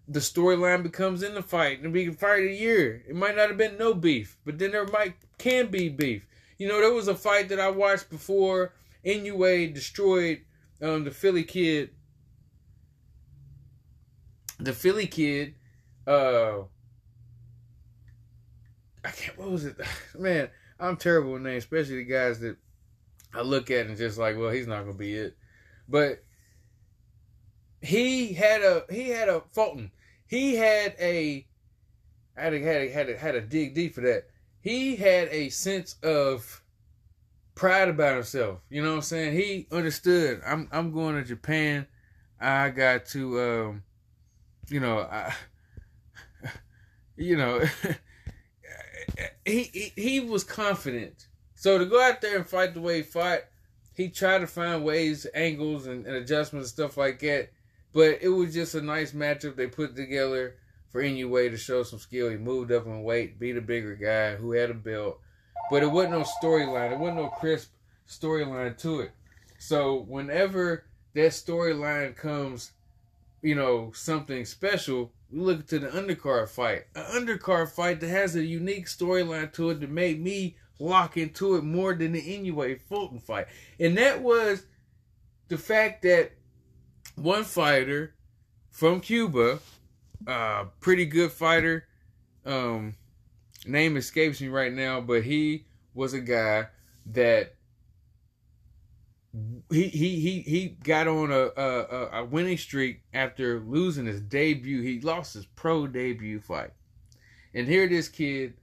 The storyline becomes in the fight, and we can fight a year. It might not have been no beef, but then there might can be beef. You know, there was a fight that I watched before Inoue destroyed um, the Philly kid. The Philly kid, uh, I can't. What was it, <laughs> man? I'm terrible with names, especially the guys that I look at and just like, well, he's not gonna be it. But he had a he had a Fulton. He had a I had a, had a, had a, had a dig deep for that. He had a sense of pride about himself. You know what I'm saying? He understood. I'm I'm going to Japan. I got to um, you know, I <laughs> you know <laughs> he, he he was confident. So to go out there and fight the way he fought, he tried to find ways, angles, and, and adjustments and stuff like that. But it was just a nice matchup they put together for Inoue to show some skill. He moved up in weight, beat a bigger guy who had a belt. But it wasn't no storyline. It wasn't no crisp storyline to it. So whenever that storyline comes, you know, something special, we look to the undercard fight. An undercard fight that has a unique storyline to it that made me lock into it more than the Inoue Fulton fight. And that was the fact that one fighter from Cuba, uh, pretty good fighter, um, name escapes me right now, but he was a guy that he he he he got on a, a a winning streak after losing his debut. He lost his pro debut fight, and here this kid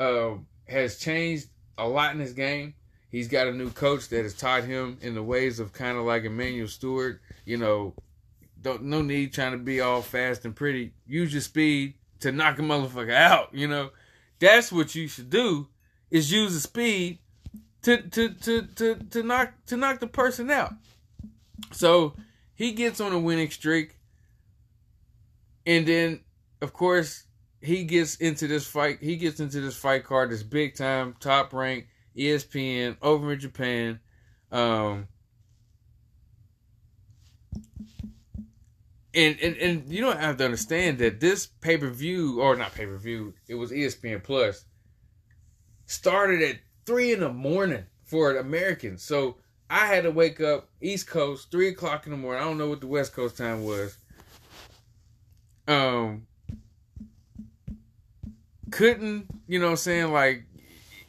uh, has changed a lot in his game. He's got a new coach that has taught him in the ways of kind of like Emanuel Steward. You know, don't no need trying to be all fast and pretty. Use your speed to knock a motherfucker out. You know, that's what you should do. Is use the speed to to to to to knock to knock the person out. So he gets on a winning streak, and then of course he gets into this fight. He gets into this fight card, this big time, top rank, ESPN over in Japan. Um, and, and and you don't have to understand that this pay per view or not pay per view, it was ESPN Plus. Started at three in the morning for Americans. So I had to wake up East Coast, three o'clock in the morning. I don't know what the West Coast time was. Um couldn't, you know saying, like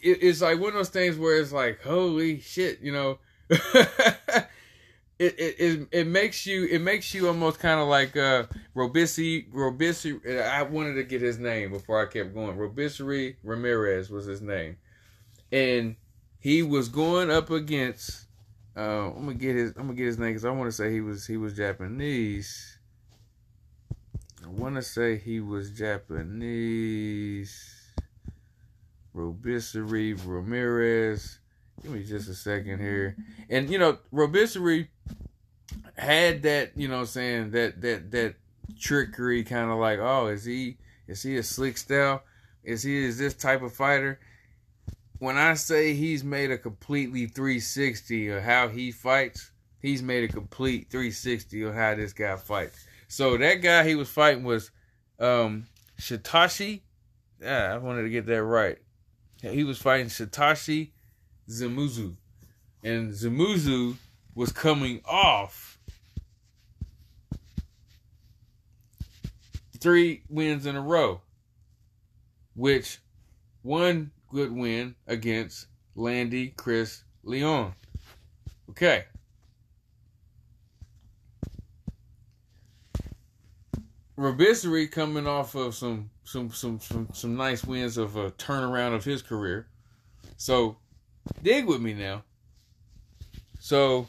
it, it's like one of those things where it's like, holy shit, you know. <laughs> it, it, it, it makes you it makes you almost kind of like uh Robeisy Robeisy I wanted to get his name before I kept going. Robeisy Ramirez was his name. And he was going up against uh, I'm gonna get his I'm gonna get his name because I want to say he was he was Japanese. I want to say he was Japanese. Robeisy Ramirez. Give me just a second here. And you know, Robeisy had that, you know, saying that that that trickery kind of like, oh, is he is he a slick style? Is he is this type of fighter? When I say he's made a completely 360 of how he fights, he's made a complete 360 of how this guy fights. So that guy he was fighting was um Satoshi. Yeah, I wanted to get that right. He was fighting Satoshi Shimizu. And Shimizu was coming off three wins in a row, which one good win against Landy Chris Leon. Okay. Robeisy coming off of some some some some some nice wins of a turnaround of his career. So dig with me now. So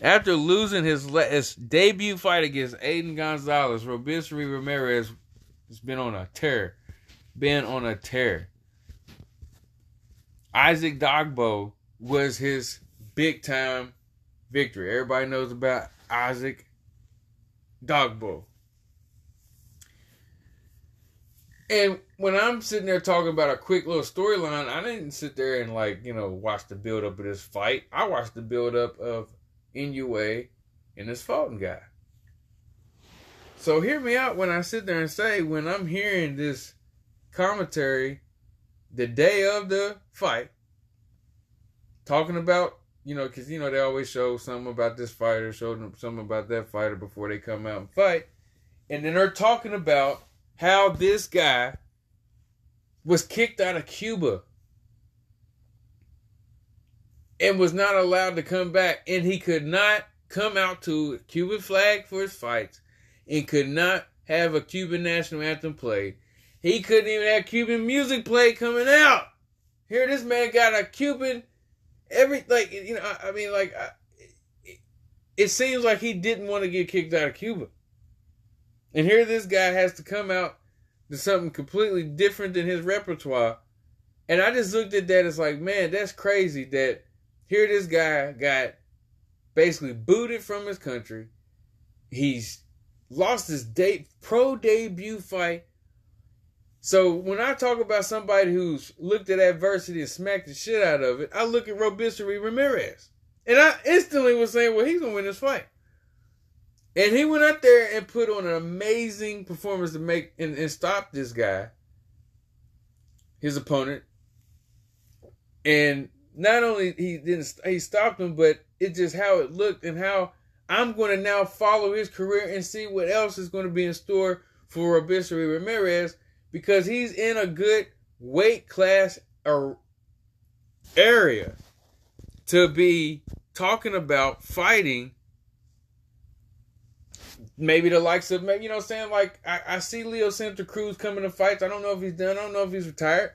after losing his, his debut fight against Adan Gonzales, Robeisy Ramirez has been on a tear. Been on a tear. Isaac Dogboe was his big time victory. Everybody knows about Isaac Dogboe. And when I'm sitting there talking about a quick little storyline, I didn't sit there and like, you know, watch the build up of this fight. I watched the build up of Inoue and this Fulton guy. So hear me out when I sit there and say when I'm hearing this commentary the day of the fight, talking about you know, because you know they always show something about this fighter, show them something about that fighter before they come out and fight, and then they're talking about how this guy was kicked out of Cuba and was not allowed to come back, and he could not come out to Cuban flag for his fights, and could not have a Cuban national anthem played. He couldn't even have Cuban music played coming out. Here, this man got a Cuban every like you know. I, I mean, like I, it, it seems like he didn't want to get kicked out of Cuba, and here this guy has to come out to something completely different than his repertoire. And I just looked at that as like, man, that's crazy that here this guy got basically booted from his country. He's lost his date pro debut fight. So when I talk about somebody who's looked at adversity and smacked the shit out of it, I look at Robeisy Ramirez. And I instantly was saying, well, he's gonna win this fight. And he went out there and put on an amazing performance to make and, and stop this guy, his opponent. And not only he didn't he stopped him, but it just how it looked and how I'm going to now follow his career and see what else is going to be in store for Robeisy Ramirez because he's in a good weight class area to be talking about fighting maybe the likes of you know I'm saying like I, I see Leo Santa Cruz coming to fights. I don't know if he's done. I don't know if he's retired,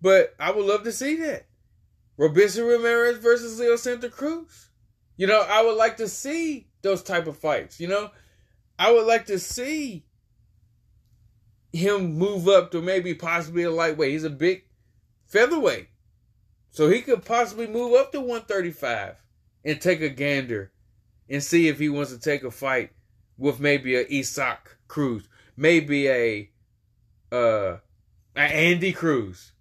but I would love to see that. Robinson Ramirez versus Leo Santa Cruz. You know, I would like to see those type of fights. You know, I would like to see him move up to maybe possibly a lightweight. He's a big featherweight. So he could possibly move up to 135 and take a gander and see if he wants to take a fight with maybe a Isaac Cruz, maybe a uh a Andy Cruz,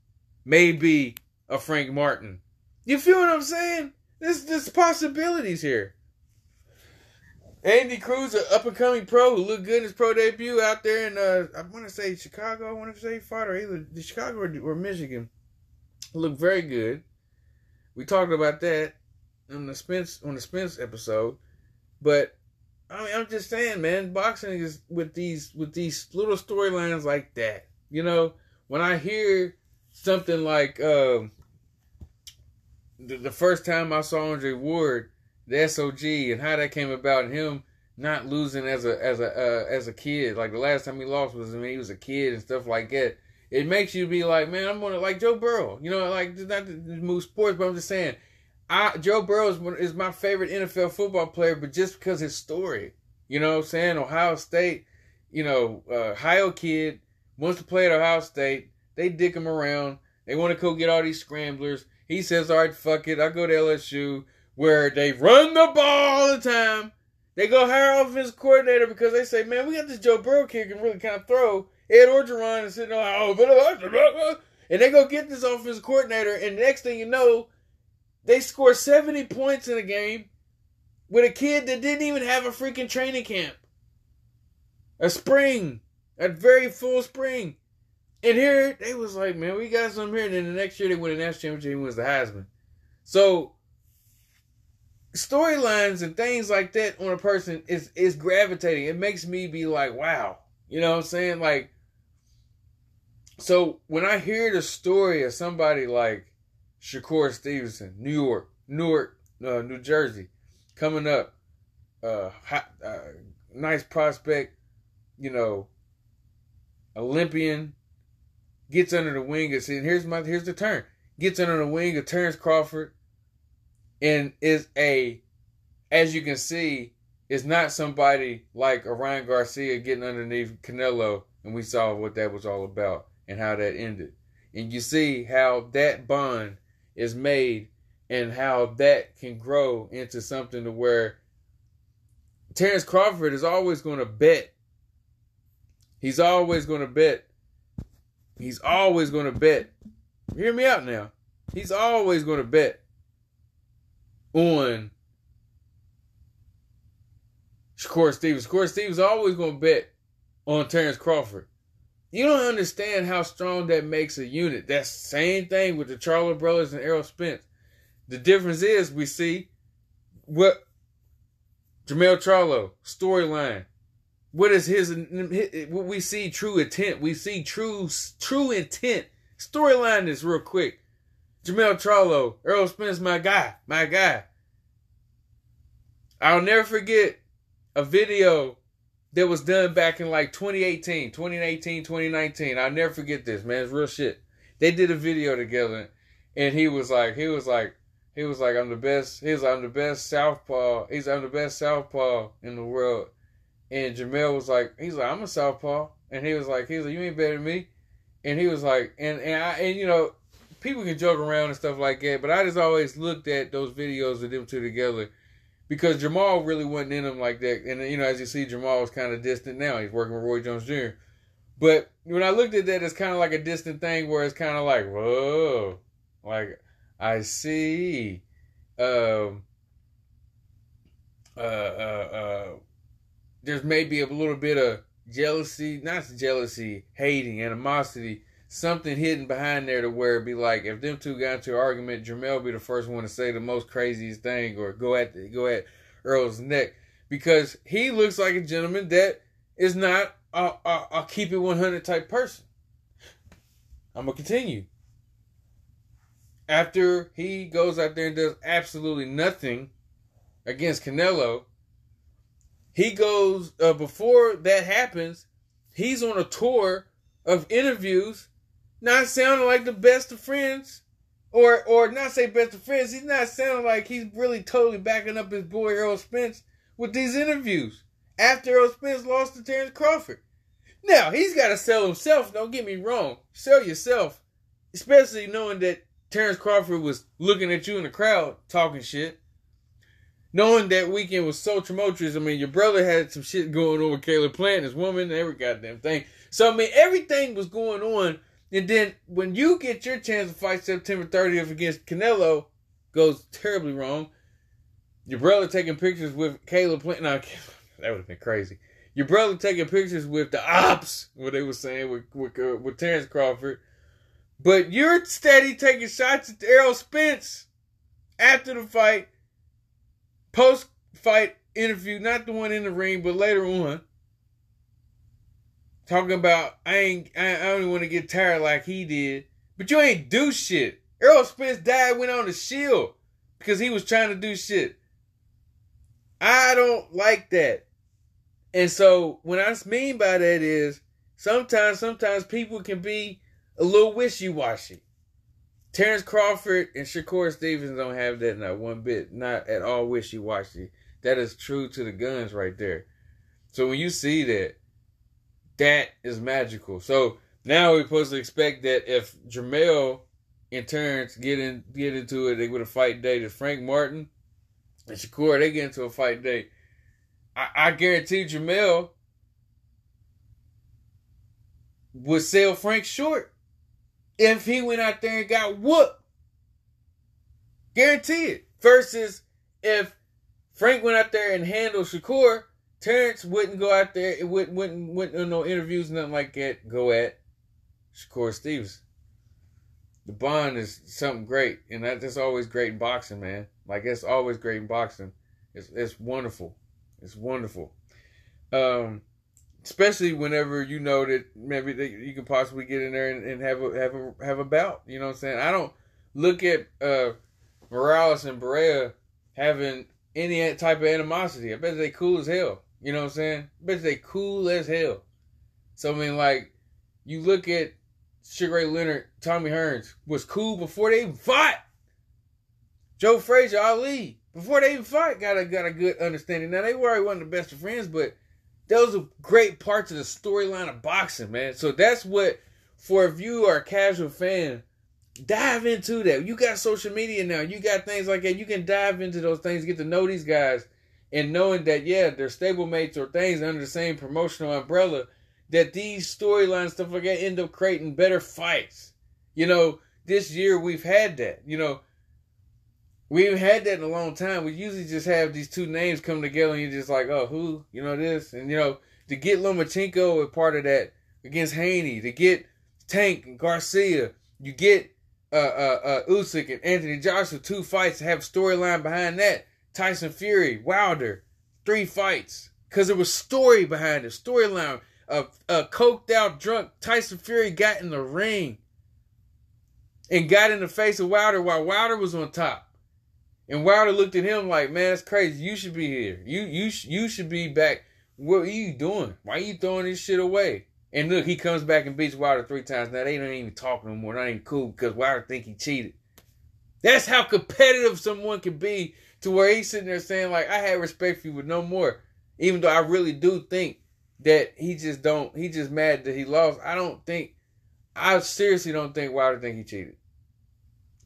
maybe a Frank Martin. You feel what I'm saying? There's there's possibilities here. Andy Cruz, an up and coming pro who looked good in his pro debut out there in uh I want to say Chicago. I want to say fought or either the Chicago or, or Michigan. Looked very good. We talked about that on the Spence on the Spence episode, but I mean I'm just saying, man, boxing is with these with these little storylines like that. You know, when I hear something like um, the, the first time I saw Andre Ward the SOG and how that came about and him not losing as a as a uh, as a kid. Like the last time he lost was when he was a kid and stuff like that. It makes you be like, man, I'm gonna like Joe Burrow. You know, like not to move sports, but I'm just saying, I Joe Burrow is, is my favorite NFL football player, but just because his story. You know what I'm saying? Ohio State, you know, uh, Ohio kid wants to play at Ohio State. They dick him around. They want to go get all these scramblers. He says, all right, fuck it. I go to LSU where they run the ball all the time. They go hire offensive coordinator because they say, man, we got this Joe Burrow kid can really kind of throw. Ed Orgeron is sitting on, oh, and they go get this offensive coordinator, and next thing you know, they score 70 points in a game with a kid that didn't even have a freaking training camp. A spring. A very full spring. And here they was like, man, we got some here. And then the next year they win a national championship and was the Heisman. So storylines and things like that on a person is is gravitating. It makes me be like, wow. You know what I'm saying? Like so when I hear the story of somebody like Shakur Stevenson, New York, Newark, uh, New Jersey, coming up, uh, hot, uh, nice prospect, you know, Olympian, gets under the wing of, and here's my, here's the turn, gets under the wing of Terrence Crawford, and is a, as you can see, is not somebody like Ryan Garcia getting underneath Canelo, and we saw what that was all about and how that ended. And you see how that bond is made and how that can grow into something to where Terrence Crawford is always going to bet. He's always going to bet. He's always going to bet. Hear me out now. He's always going to bet on Shakur Stevens. Shakur Stevens always going to bet on Terrence Crawford. You don't understand how strong that makes a unit. That same thing with the Charlo brothers and Errol Spence. The difference is we see what Jermell Charlo storyline. What is his? What we see true intent. We see true true intent. Storyline is real quick. Jermell Charlo, Earl Spence, my guy, my guy. I'll never forget a video that was done back in like 2018, 2018, 2019. I'll never forget this, man. It's real shit. They did a video together and he was like, he was like, he was like, I'm the best. He's like, I'm the best southpaw. He's I'm the best southpaw in the world. And Jermell was like, he's like, I'm a southpaw. And he was like, he's like, you ain't better than me. And he was like, and and I and you know, people can joke around and stuff like that, but I just always looked at those videos of them two together because Jamal really wasn't in them like that. And you know, as you see, Jamal is kind of distant now. He's working with Roy Jones Jr. But when I looked at that, it's kind of like a distant thing where it's kind of like, whoa, like I see. Um. Uh. Uh. Uh. There's maybe a little bit of jealousy, not jealousy, hating, animosity something hidden behind there to where it'd be like if them two got into an argument, Jermell be the first one to say the most craziest thing or go at the, go at Earl's neck because he looks like a gentleman that is not a, a, a keep it 100 type person. I'm gonna continue. After he goes out there and does absolutely nothing against Canelo, he goes uh, before that happens. He's on a tour of interviews not sounding like the best of friends. Or or not say best of friends, he's not sounding like he's really totally backing up his boy Earl Spence with these interviews after Earl Spence lost to Terrence Crawford. Now, he's got to sell himself, don't get me wrong. Sell yourself. Especially knowing that Terrence Crawford was looking at you in the crowd talking shit. Knowing that weekend was so tumultuous. I mean, your brother had some shit going on with Caleb Plant, his woman, every goddamn thing. So, I mean, everything was going on and then when you get your chance to fight September 30th against Canelo, goes terribly wrong. Your brother taking pictures with Caleb Plant. That would have been crazy. Your brother taking pictures with the ops, what they were saying with with, uh, with Terrence Crawford. But you're steady taking shots at Errol Spence after the fight, post fight interview, not the one in the ring, but later on talking about I ain't I, I don't want to get tired like he did, but you ain't do shit. Earl Spence died, went on the shield because he was trying to do shit. I don't like that. And so what I mean by that is sometimes sometimes people can be a little wishy washy. Terrence Crawford and Shakur Stevens don't have that not one bit, not at all wishy washy. That is true to the guns right there. So when you see that, that is magical. So now we're supposed to expect that if Jermell and Terrence get in get into it, they would a fight day to Frank Martin and Shakur, they get into a fight day. I, I guarantee Jermell would sell Frank short if he went out there and got whooped. Guarantee it. Versus if Frank went out there and handled Shakur, Terrence wouldn't go out there. It wouldn't wouldn't wouldn't no interviews, nothing like that. Go at Shakur Stevens. The bond is something great, and that, that's always great in boxing, man. Like it's always great in boxing. It's it's wonderful. It's wonderful. Um, especially whenever you know that maybe that you could possibly get in there and, and, have a have a have a bout. You know what I'm saying? I don't look at uh, Morales and Barrera having any type of animosity. I bet they cool as hell. You know what I'm saying? Bet they cool as hell. So I mean, like you look at Sugar Ray Leonard, Tommy Hearns was cool before they even fought. Joe Frazier, Ali, before they even fought, got a got a good understanding. Now they were one of the best of friends, but those are great parts of the storyline of boxing, man. So that's what for if you are a casual fan, dive into that. You got social media now, you got things like that. You can dive into those things, get to know these guys, and knowing that yeah, they're stablemates or things under the same promotional umbrella. That these storylines stuff like that end up creating better fights. You know, this year we've had that. You know, we haven't had that in a long time. We usually just have these two names come together and you're just like, oh, who? You know this? And, you know, to get Lomachenko a part of that against Haney, to get Tank and Garcia, you get uh, uh, uh, Usyk and Anthony Joshua, two fights, to have storyline behind that. Tyson Fury, Wilder, three fights. Because there was story behind it, storyline. A, a coked out, drunk Tyson Fury got in the ring and got in the face of Wilder while Wilder was on top. And Wilder looked at him like, "Man, that's crazy. You should be here. You you you should be back. What are you doing? Why are you throwing this shit away?" And look, he comes back and beats Wilder three times. Now they don't even talk no more. Not even cool because Wilder think he cheated. That's how competitive someone can be to where he's sitting there saying like, "I had respect for you, but no more." Even though I really do think that he just don't. He just mad that he lost. I don't think. I seriously don't think Wilder think he cheated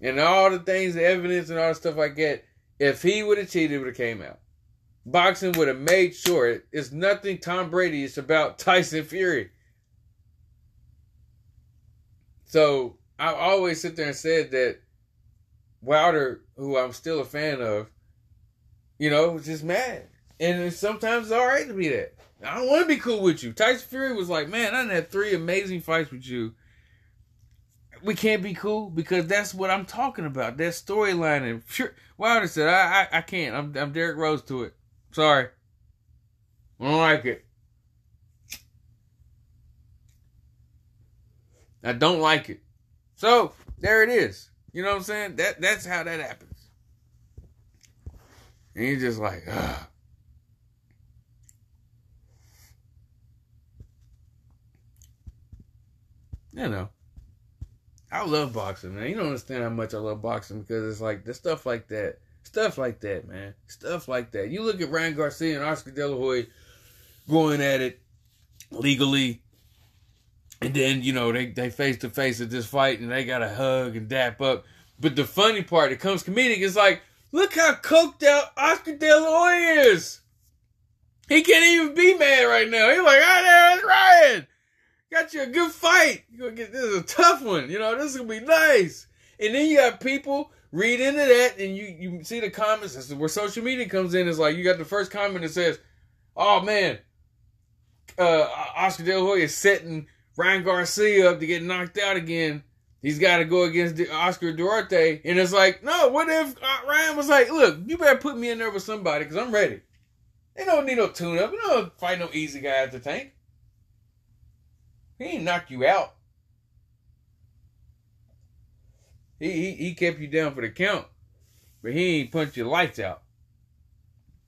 and all the things, the evidence and all the stuff like that, if he would have cheated, it would have came out. Boxing would have made sure it's nothing Tom Brady. It's about <laughs> Tyson Fury. So I always sit there and said that Wilder, who I'm still a fan of, you know, just mad. And sometimes it's all right to be that. I don't want to be cool with you. Tyson Fury was like, man, I had three amazing fights with you we can't be cool because that's what I'm talking about. That storyline and Wilder said, I, I, I can't. I'm, I'm Derrick Rose to it. Sorry, I don't like it. I don't like it. So there it is. You know what I'm saying? That that's how that happens. And you're just like, ah. You know. I love boxing, man. You don't understand how much I love boxing because it's like the stuff like that, stuff like that, man, stuff like that. You look at Ryan Garcia and Oscar De La Hoya going at it legally, and then you know they they face to face at this fight and they got to hug and dap up. But the funny part that comes comedic is like, look how coked out Oscar De La Hoya is. He can't even be mad right now. He's like, ah, there's Ryan got you a good fight. You gonna get this is a tough one. You know, this is gonna be nice. And then you got people read into that, and you you see the comments. This is where social media comes in. Is like you got the first comment that says, "Oh man, uh, Oscar De La Hoya is setting Ryan Garcia up to get knocked out again." He's got to go against Oscar Duarte, and it's like, no. What if uh, Ryan was like, "Look, you better put me in there with somebody because I'm ready." They don't need no tune up. You don't fight no easy guy at the tank. He ain't knock you out. He, he he kept you down for the count, but he ain't punch your lights out.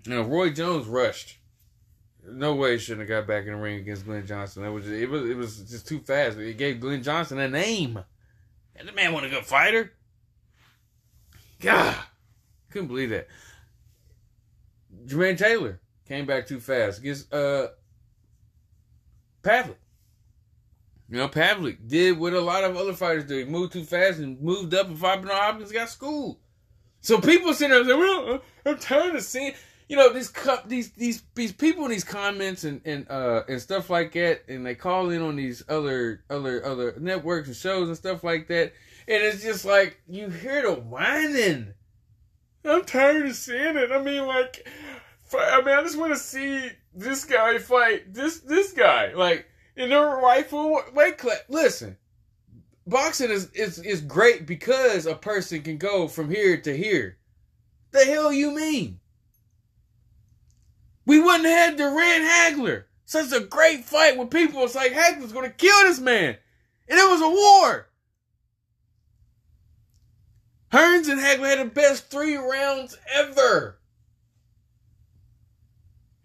Know, Roy Jones rushed. No way he shouldn't have got back in the ring against Glenn Johnson. That was just, it was it was just too fast. It gave Glenn Johnson a name. And the man wasn't a good fighter. God, couldn't believe that. Jermaine Taylor came back too fast. Against uh Pavlik. You know, Pavlik did what a lot of other fighters do. He moved too fast and moved up, and Bernard Hopkins got schooled. So people sitting there and say, "Well, I'm tired of seeing." You know, these these these these people in these comments and and uh and stuff like that, and they call in on these other other other networks and shows and stuff like that, and it's just like you hear the whining. I'm tired of seeing it. I mean, like, I mean, I just want to see this guy fight this this guy, like in a rifle weight class. Listen, boxing is, is is great because a person can go from here to here. The hell you mean? We wouldn't have had Duran Hagler. Such a great fight with people. It's like Hagler's gonna kill this man. And it was a war. Hearns and Hagler had the best three rounds ever.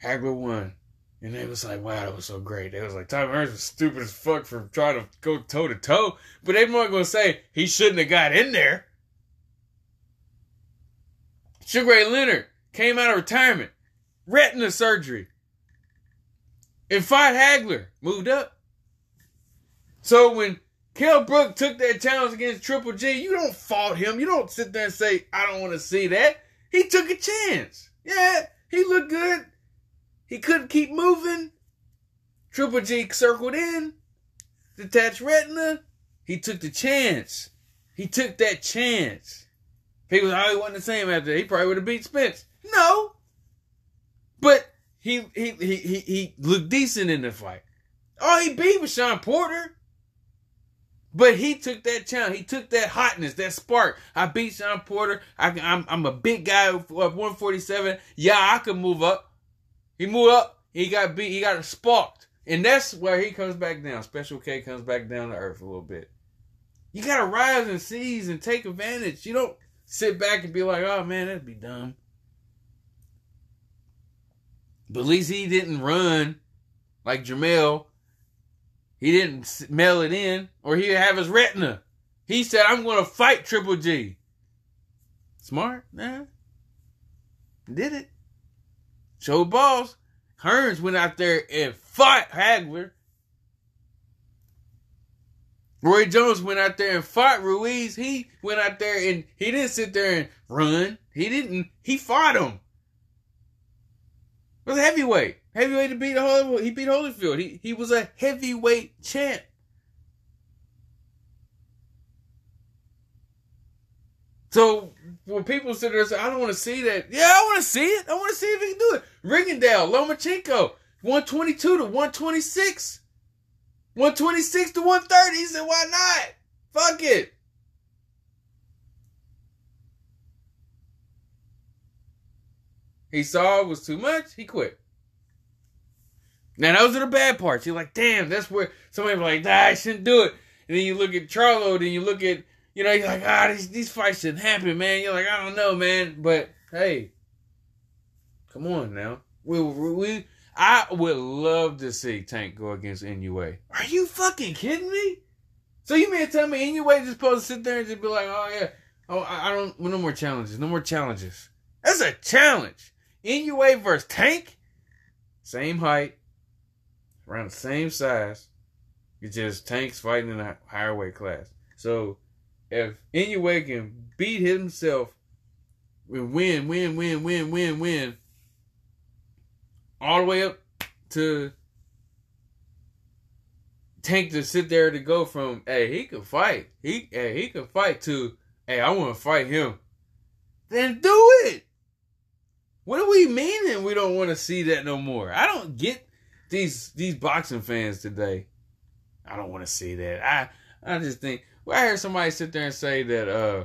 Hagler won. And they was like, wow, that was so great. They was like, Tom Hearns was stupid as fuck for trying to go toe to toe. But they weren't going to say he shouldn't have got in there. Sugar Ray Leonard came out of retirement, retina surgery, and Fight Hagler, moved up. So when Kell Brook took that challenge against Triple G, you don't fault him. You don't sit there and say, I don't want to see that. He took a chance. Yeah, he looked good. He couldn't keep moving. Triple G circled in, detached retina. He took the chance. He took that chance. People, oh, he wasn't the same after. He probably would have beat Spence. No, but he he he he, he looked decent in the fight. All he beat was Sean Porter. But he took that challenge. He took that hotness, that spark. I beat Sean Porter. I, I'm, I'm a big guy at 147. Yeah, I can move up. He moved up. He got beat. He got sparked. And that's where he comes back down. Special K comes back down to earth a little bit. You gotta rise and seize and take advantage. You don't sit back and be like, oh man, that'd be dumb. But at least he didn't run like Jermell. He didn't mail it in, or he'd have his retina. He said, I'm going to fight Triple G. Smart? Nah. Did it. Show balls. Hearns went out there and fought Hagler. Roy Jones went out there and fought Ruiz. He went out there and he didn't sit there and run. He didn't. He fought him. Was a heavyweight. Heavyweight to beat Holyfield. He beat Holyfield. He he was a heavyweight champ. So when people sit there and say, I don't want to see that. Yeah, I want to see it. I want to see if he can do it. Rigondeaux, Lomachenko, 122 to 126. 126 to 130. He said, why not? Fuck it. He saw it was too much. He quit. Now those are the bad parts. You're like, damn, that's where somebody like, ah, I shouldn't do it. And then you look at Charlo, then you look at, you know, you're like, ah, these, these fights shouldn't happen, man. You're like, I don't know, man. But hey, come on now. We we I would love to see Tank go against Inoue. Are you fucking kidding me? So you mean to tell me Inoue just supposed to sit there and just be like, oh yeah, oh I, I don't, no more challenges, no more challenges. That's a challenge. Inoue versus Tank, same height, around the same size. It's just Tank's fighting in a higher weight class. So if Inoue can beat himself, win, win, win, win, win, win, win, all the way up to Tank to sit there to go from, hey, he can fight. He hey, he can fight to, hey, I want to fight him. Then do it. What do we mean that we don't want to see that no more? I don't get these these boxing fans today. I don't want to see that. I I just think well, I heard somebody sit there and say that uh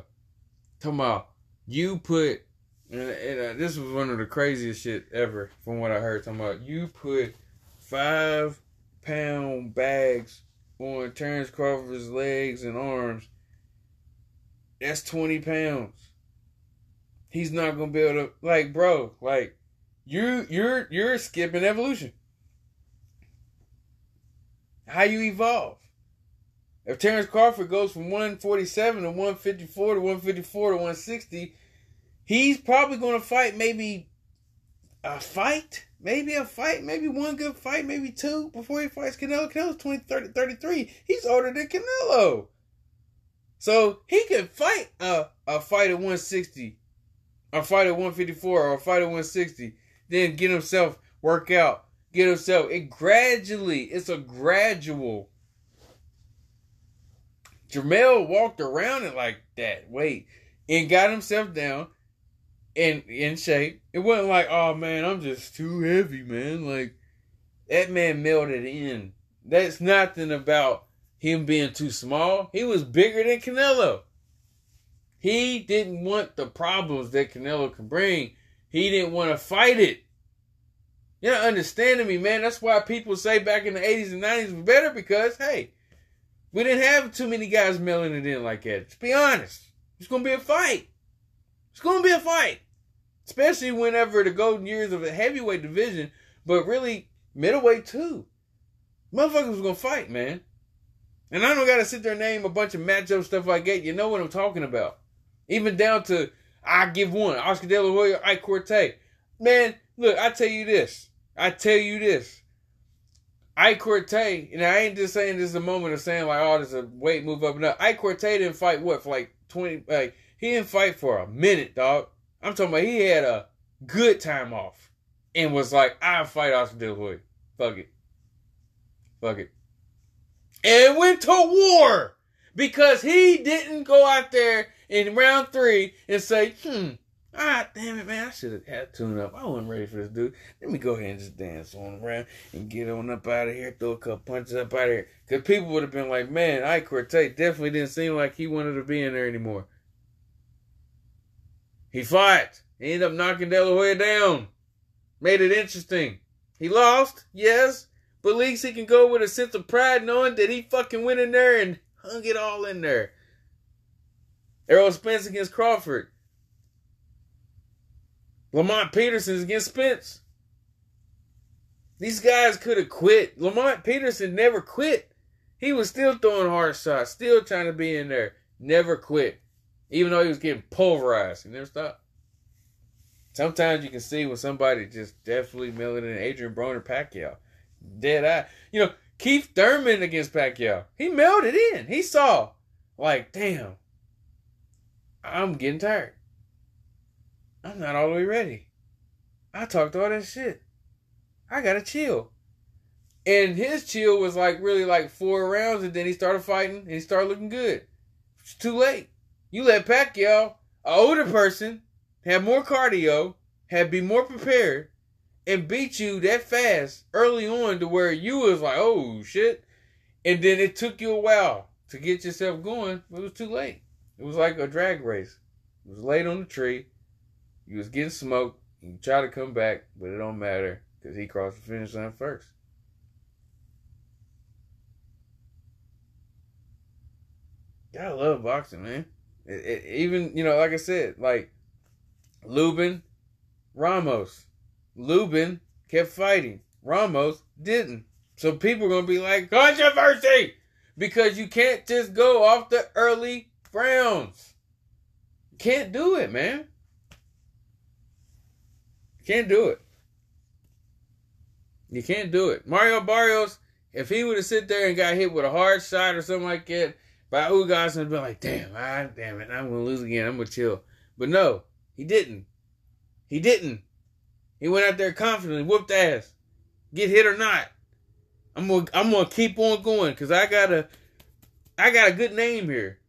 talking about you put and, and uh, this was one of the craziest shit ever from what I heard talking about you put five pound bags on Terrence Crawford's legs and arms. That's twenty pounds. He's not gonna be able to like bro, like You you're you're skipping evolution. How you evolve. If Terrence Crawford goes from 147 to 154 to 154 to 160, he's probably going to fight maybe a fight, maybe a fight, maybe one good fight, maybe two before he fights Canelo. Canelo's 20, 30, 33. He's older than Canelo. So he can fight a, a fight at 160, a fight at 154, or a fight at 160, then get himself work out, get himself. It gradually, it's a gradual Jermell walked around it like that, wait, and got himself down and in shape. It wasn't like, oh man, I'm just too heavy, man. Like that man melted in. That's nothing about him being too small. He was bigger than Canelo. He didn't want the problems that Canelo can bring. He didn't want to fight it. You're not understanding me, man. That's why people say back in the 80s and 90s was better because, hey, we didn't have too many guys mailing it in like that. Let's be honest. It's going to be a fight. It's going to be a fight. Especially whenever the golden years of the heavyweight division, but really middleweight too. Motherfuckers was going to fight, man. And I don't got to sit there and name a bunch of matchup stuff like that. You know what I'm talking about. Even down to, I give one, Oscar De La Hoya, Ike Quartey. Man, look, I tell you this. I tell you this. Ike Quartey, and I ain't just saying this is a moment of saying like, oh, there's a weight move up and up. Ike Quartey didn't fight what for like twenty, like he didn't fight for a minute, dog. I'm talking about he had a good time off and was like, I'll fight Oscar De La Hoya. Fuck it, fuck it, and went to war because he didn't go out there in round three and say, hmm, Ah, damn it, man. I should have had tune up. I wasn't ready for this dude. Let me go ahead and just dance on around and get on up out of here, throw a couple punches up out of here. Because people would have been like, man, Ike Quartey definitely didn't seem like he wanted to be in there anymore. He fought. He ended up knocking De La Hoya down. Made it interesting. He lost, yes, but at least he can go with a sense of pride knowing that he fucking went in there and hung it all in there. Errol Spence against Crawford. Lamont Peterson against Spence. These guys could have quit. Lamont Peterson never quit. He was still throwing hard shots, still trying to be in there. Never quit. Even though he was getting pulverized. He never stopped. Sometimes you can see when somebody just definitely melted in Adrian Broner Pacquiao. Dead eye. You know, Keith Thurman against Pacquiao. He melted in. He saw, like, damn, I'm getting tired. I'm not all the way ready. I talked all that shit. I gotta chill. And his chill was like really like four rounds, and then he started fighting and he started looking good. It's too late. You let Pacquiao, an older person, have more cardio, have be more prepared, and beat you that fast early on to where you was like, oh shit. And then it took you a while to get yourself going. It was too late. It was like a drag race. It was laid on the tree. You was getting smoked. You try to come back, but it don't matter because he crossed the finish line first. Gotta love boxing, man. It, it, even you know, like I said, like Lubin, Ramos. Lubin kept fighting. Ramos didn't. So people are gonna be like controversy because you can't just go off the early rounds. can't do it, man. Can't do it. You can't do it. Mario Barrios, if he would have sit there and got hit with a hard shot or something like that, by Ugas and been like, damn, ah, damn it, I'm gonna lose again. I'm gonna chill. But no, he didn't. He didn't. He went out there confidently, whooped ass. Get hit or not. I'm gonna I'm gonna keep on going because I got a I got a good name here.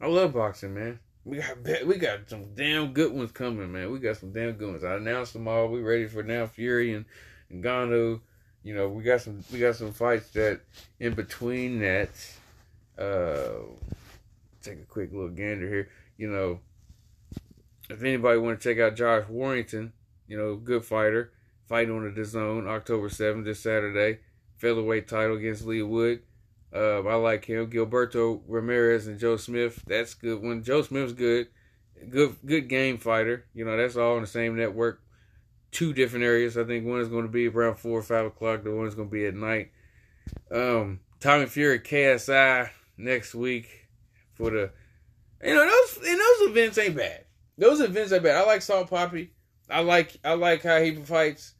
I love boxing, man. We got <laughs> we got some damn good ones coming, man. We got some damn good ones. I announced them all. We ready for now Fury and, and Ngannou. You know, we got some we got some fights that in between that. Uh, take a quick little gander here. You know, if anybody want to check out Josh Warrington, you know, good fighter, fighting on the zone October seventh this Saturday, featherweight title against Leigh Wood. Uh, I like him. Gilberto Ramirez and Joe Smith. That's good. When Joe Smith's good, good good game fighter. You know, that's all in the same network. Two different areas. I think one is going to be around four or five o'clock. The one is going to be at night. Um, Tommy Fury KSI next week for the. You know those and those events ain't bad. Those events ain't bad. I like Salt Papi. I like I like how he fights.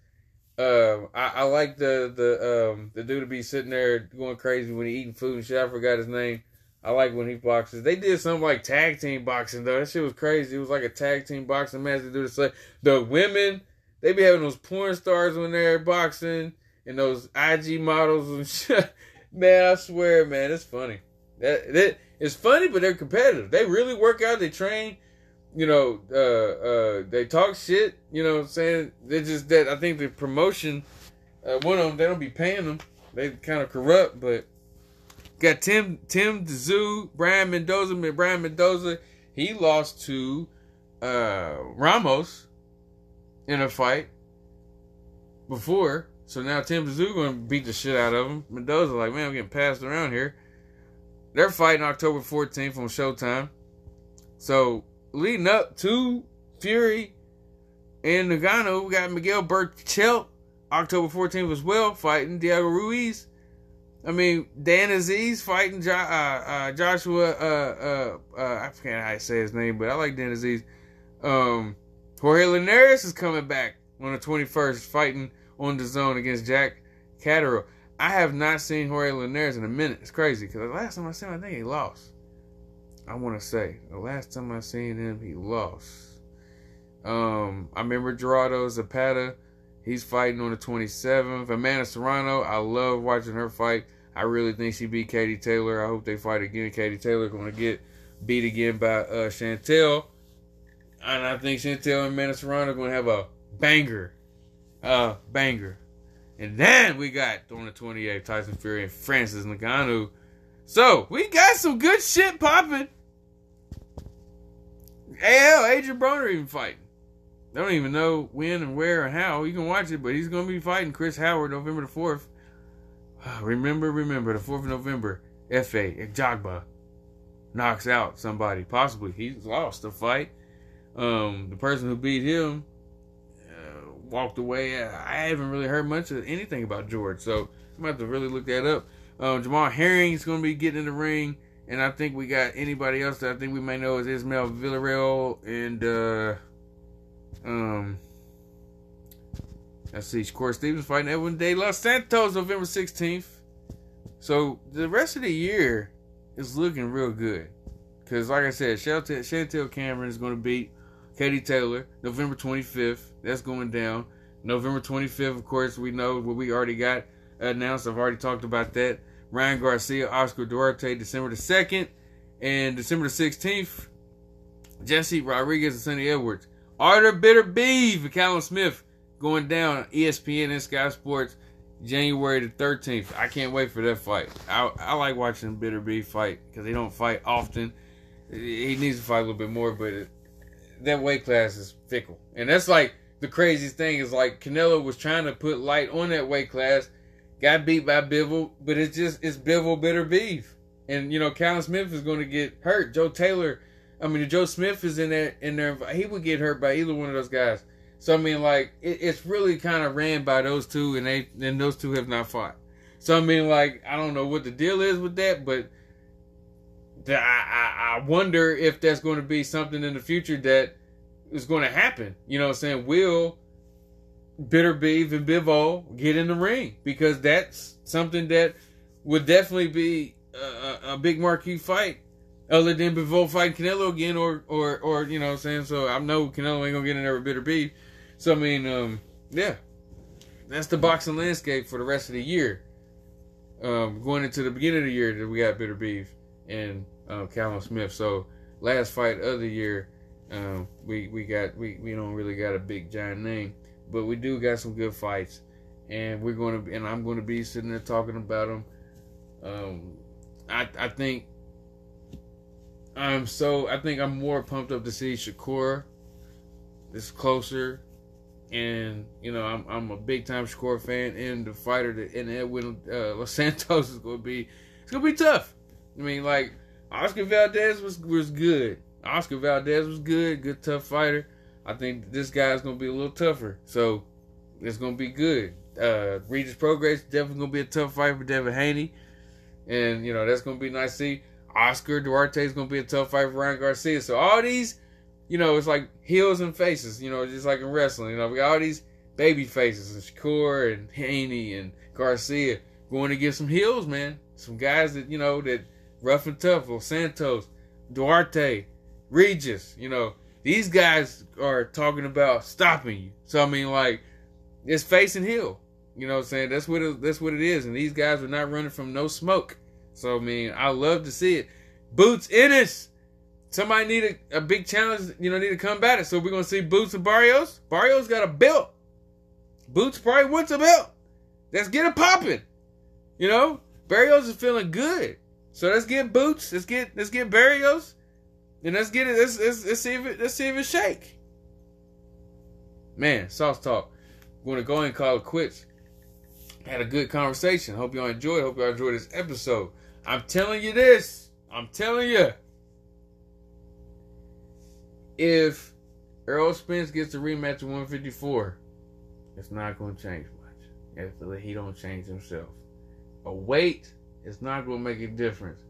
Uh, I, I like the the um the dude to be sitting there going crazy when he eating food and shit. I forgot his name. I like when he boxes. They did something like tag team boxing though. That shit was crazy. It was like a tag team boxing match. They do the the women. They be having those porn stars when they're boxing and those IG models and <laughs> shit. Man, I swear, man, it's funny. That that it's funny, but they're competitive. They really work out. They train. You know, uh, uh, they talk shit. You know, what I'm saying they just that. I think the promotion. Uh, one of them, they don't be paying them. They kind of corrupt, but got Tim Tim Tszyu, Brian Mendoza. Brian Mendoza, he lost to uh, Ramos in a fight before. So now Tim going to beat the shit out of him. Mendoza like, man, I'm getting passed around here. They're fighting October 14th on Showtime. So leading up to Fury and Ngannou. we got Miguel Berchelt October 14th as well, fighting Diego Ruiz. I mean, Dan Azeez fighting jo- uh, uh, Joshua. Uh, uh, uh, I forget how to say his name, but I like Dan Azeez. Um, Jorge Linares is coming back on the 21st, fighting on the zone against Jack Catterall. I have not seen Jorge Linares in a minute. It's crazy because the last time I seen him, I think he lost. I want to say the last time I seen him, he lost. Um, I remember Gerardo Zapata. He's fighting on the 27th. Amanda Serrano, I love watching her fight. I really think she beat Katie Taylor. I hope they fight again. Katie Taylor going to get beat again by uh, Chantel. And I think Chantel and Amanda Serrano are going to have a banger. Uh, banger. And then we got on the 28th Tyson Fury and Francis Ngannou. So we got some good shit popping. Hell, Adrian Broner even fighting. They don't even know when and where and how. You can watch it, but he's going to be fighting Chris Howard November the 4th. <sighs> Remember, remember, the 4th of November, Efe Ajagba knocks out somebody. Possibly. He's lost the fight. Um, the person who beat him walked away. I haven't really heard much of anything about George, so I'm have to really look that up. Um, Jamel Herring is gonna be getting in the ring, and I think we got anybody else that I think we may know is Ismael Villarreal and uh, um. Let's see, Corey Stevens fighting Edwin De Los Santos November 16th. So the rest of the year is looking real good. Because, like I said, Chantel, Chantel Cameron is going to beat Katie Taylor, November 25th. That's going down. November 25th, of course, we know what we already got announced. I've already talked about that. Ryan Garcia, Oscar Duarte, December the 2nd. And December the 16th, Jesse Rodriguez and Sunny Edwards. Artur Beterbiev and Callum Smith going down ESPN and Sky Sports January the 13th. I can't wait for that fight. I, I like watching Beterbiev fight because they don't fight often. He needs to fight a little bit more, but it, that weight class is fickle. And that's like the craziest thing is like Canelo was trying to put light on that weight class, got beat by Bivol, but it's just it's Bivol Beterbiev. And you know, Callum Smith is going to get hurt. Joe Taylor, I mean, Joe Smith is in there in there. He would get hurt by either one of those guys. So I mean, like it, it's really kind of ran by those two, and they and those two have not fought. So I mean, like I don't know what the deal is with that, but I, I, I wonder if that's going to be something in the future that is going to happen. You know what I'm saying? Will Beterbiev and Bivol get in the ring? Because that's something that would definitely be a, a big marquee fight. Other than Bivol fighting Canelo again, or or or you know what I'm saying. So I know Canelo ain't gonna get in there with Beterbiev. So I mean, um, yeah, that's the boxing landscape for the rest of the year. Um, going into the beginning of the year, that we got Beterbiev and uh, Callum Smith. So last fight of the year, um, we we got we we don't really got a big giant name, but we do got some good fights, and we're going to and I'm going to be sitting there talking about them. Um, I I think I'm so I think I'm more pumped up to see Shakur. It's closer, and you know I'm I'm a big time Shakur fan, and the fighter that and Edwin uh, Los <laughs> Santos is going to be It's gonna be tough. I mean, like Oscar Valdez was was good. Oscar Valdez was good, good tough fighter. I think this guy's gonna be a little tougher, so it's gonna be good. Uh, Regis Prograis definitely gonna be a tough fight for Devin Haney, and you know that's gonna be nice to see. Oscar Duarte is gonna be a tough fight for Ryan Garcia. So all these, you know, it's like heels and faces. You know, just like in wrestling. You know, we got all these baby faces and Shakur and Haney and Garcia going to get some heels, man. Some guys that you know that rough and tough. Los Santos, Duarte, Regis. You know, these guys are talking about stopping you. So I mean, like, it's face and heel. You know what I'm saying? That's what it, that's what it is. And these guys are not running from no smoke. So I mean, I love to see it. Boots Ennis. Somebody need a, a big challenge, you know, need to combat it. So we're gonna see Boots and Barrios. Barrios got a belt. Boots probably wants a belt. Let's get it popping. You know? Barrios is feeling good. So let's get Boots. Let's get let's get Barrios. And let's get it. Let's, let's, let's see if it let's see if it shake. Man, SossTalk. Going to go and call it quits. Had a good conversation. Hope y'all enjoyed. Hope y'all enjoyed this episode. I'm telling you this. I'm telling you. If Errol Spence gets a rematch at 154, it's not going to change much. If he don't change himself. A weight is not going to make a difference.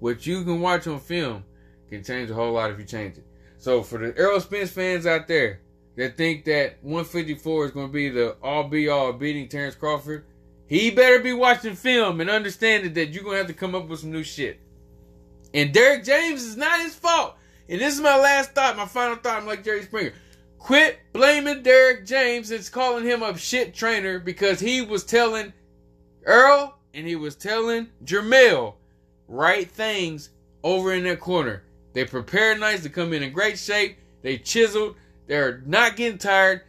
What you can watch on film can change a whole lot if you change it. So for the Errol Spence fans out there that think that 154 is going to be the all be all beating Terrence Crawford, he better be watching film and understanding that you're going to have to come up with some new shit. And Derrick James is not his fault. And this is my last thought, my final thought. I'm like Jerry Springer. Quit blaming Derrick James and calling him a shit trainer because he was telling Errol and he was telling Jermell right things over in that corner. They prepared nice to come in in great shape. They chiseled. They're not getting tired.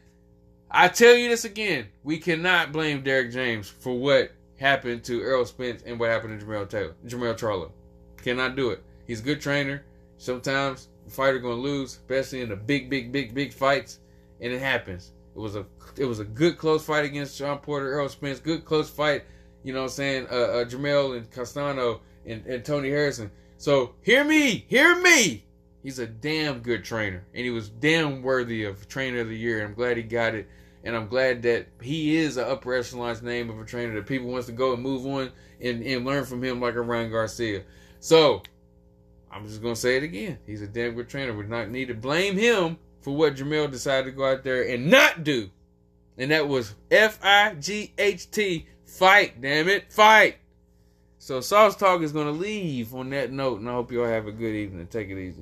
I tell you this again. We cannot blame Derrick James for what happened to Errol Spence and what happened to Jermell Taylor, Jermell Charlo. Cannot do it. He's a good trainer. Sometimes the fighter gonna lose, especially in the big, big, big, big fights, and it happens. It was a it was a good close fight against Shawn Porter, Errol Spence. Good close fight. You know what I'm saying? Uh, uh, Jermell and Castano and, and Tony Harrison. So hear me, hear me. He's a damn good trainer, and he was damn worthy of Trainer of the Year. I'm glad he got it, and I'm glad that he is an upper echelon name of a trainer that people wants to go and move on and, and learn from him like a Ryan Garcia. So I'm just gonna say it again. He's a damn good trainer. We not need to blame him for what Jermell decided to go out there and not do, and that was F I G H T fight. Damn it, fight. So SossTalk is gonna leave on that note, and I hope y'all have a good evening. Take it easy.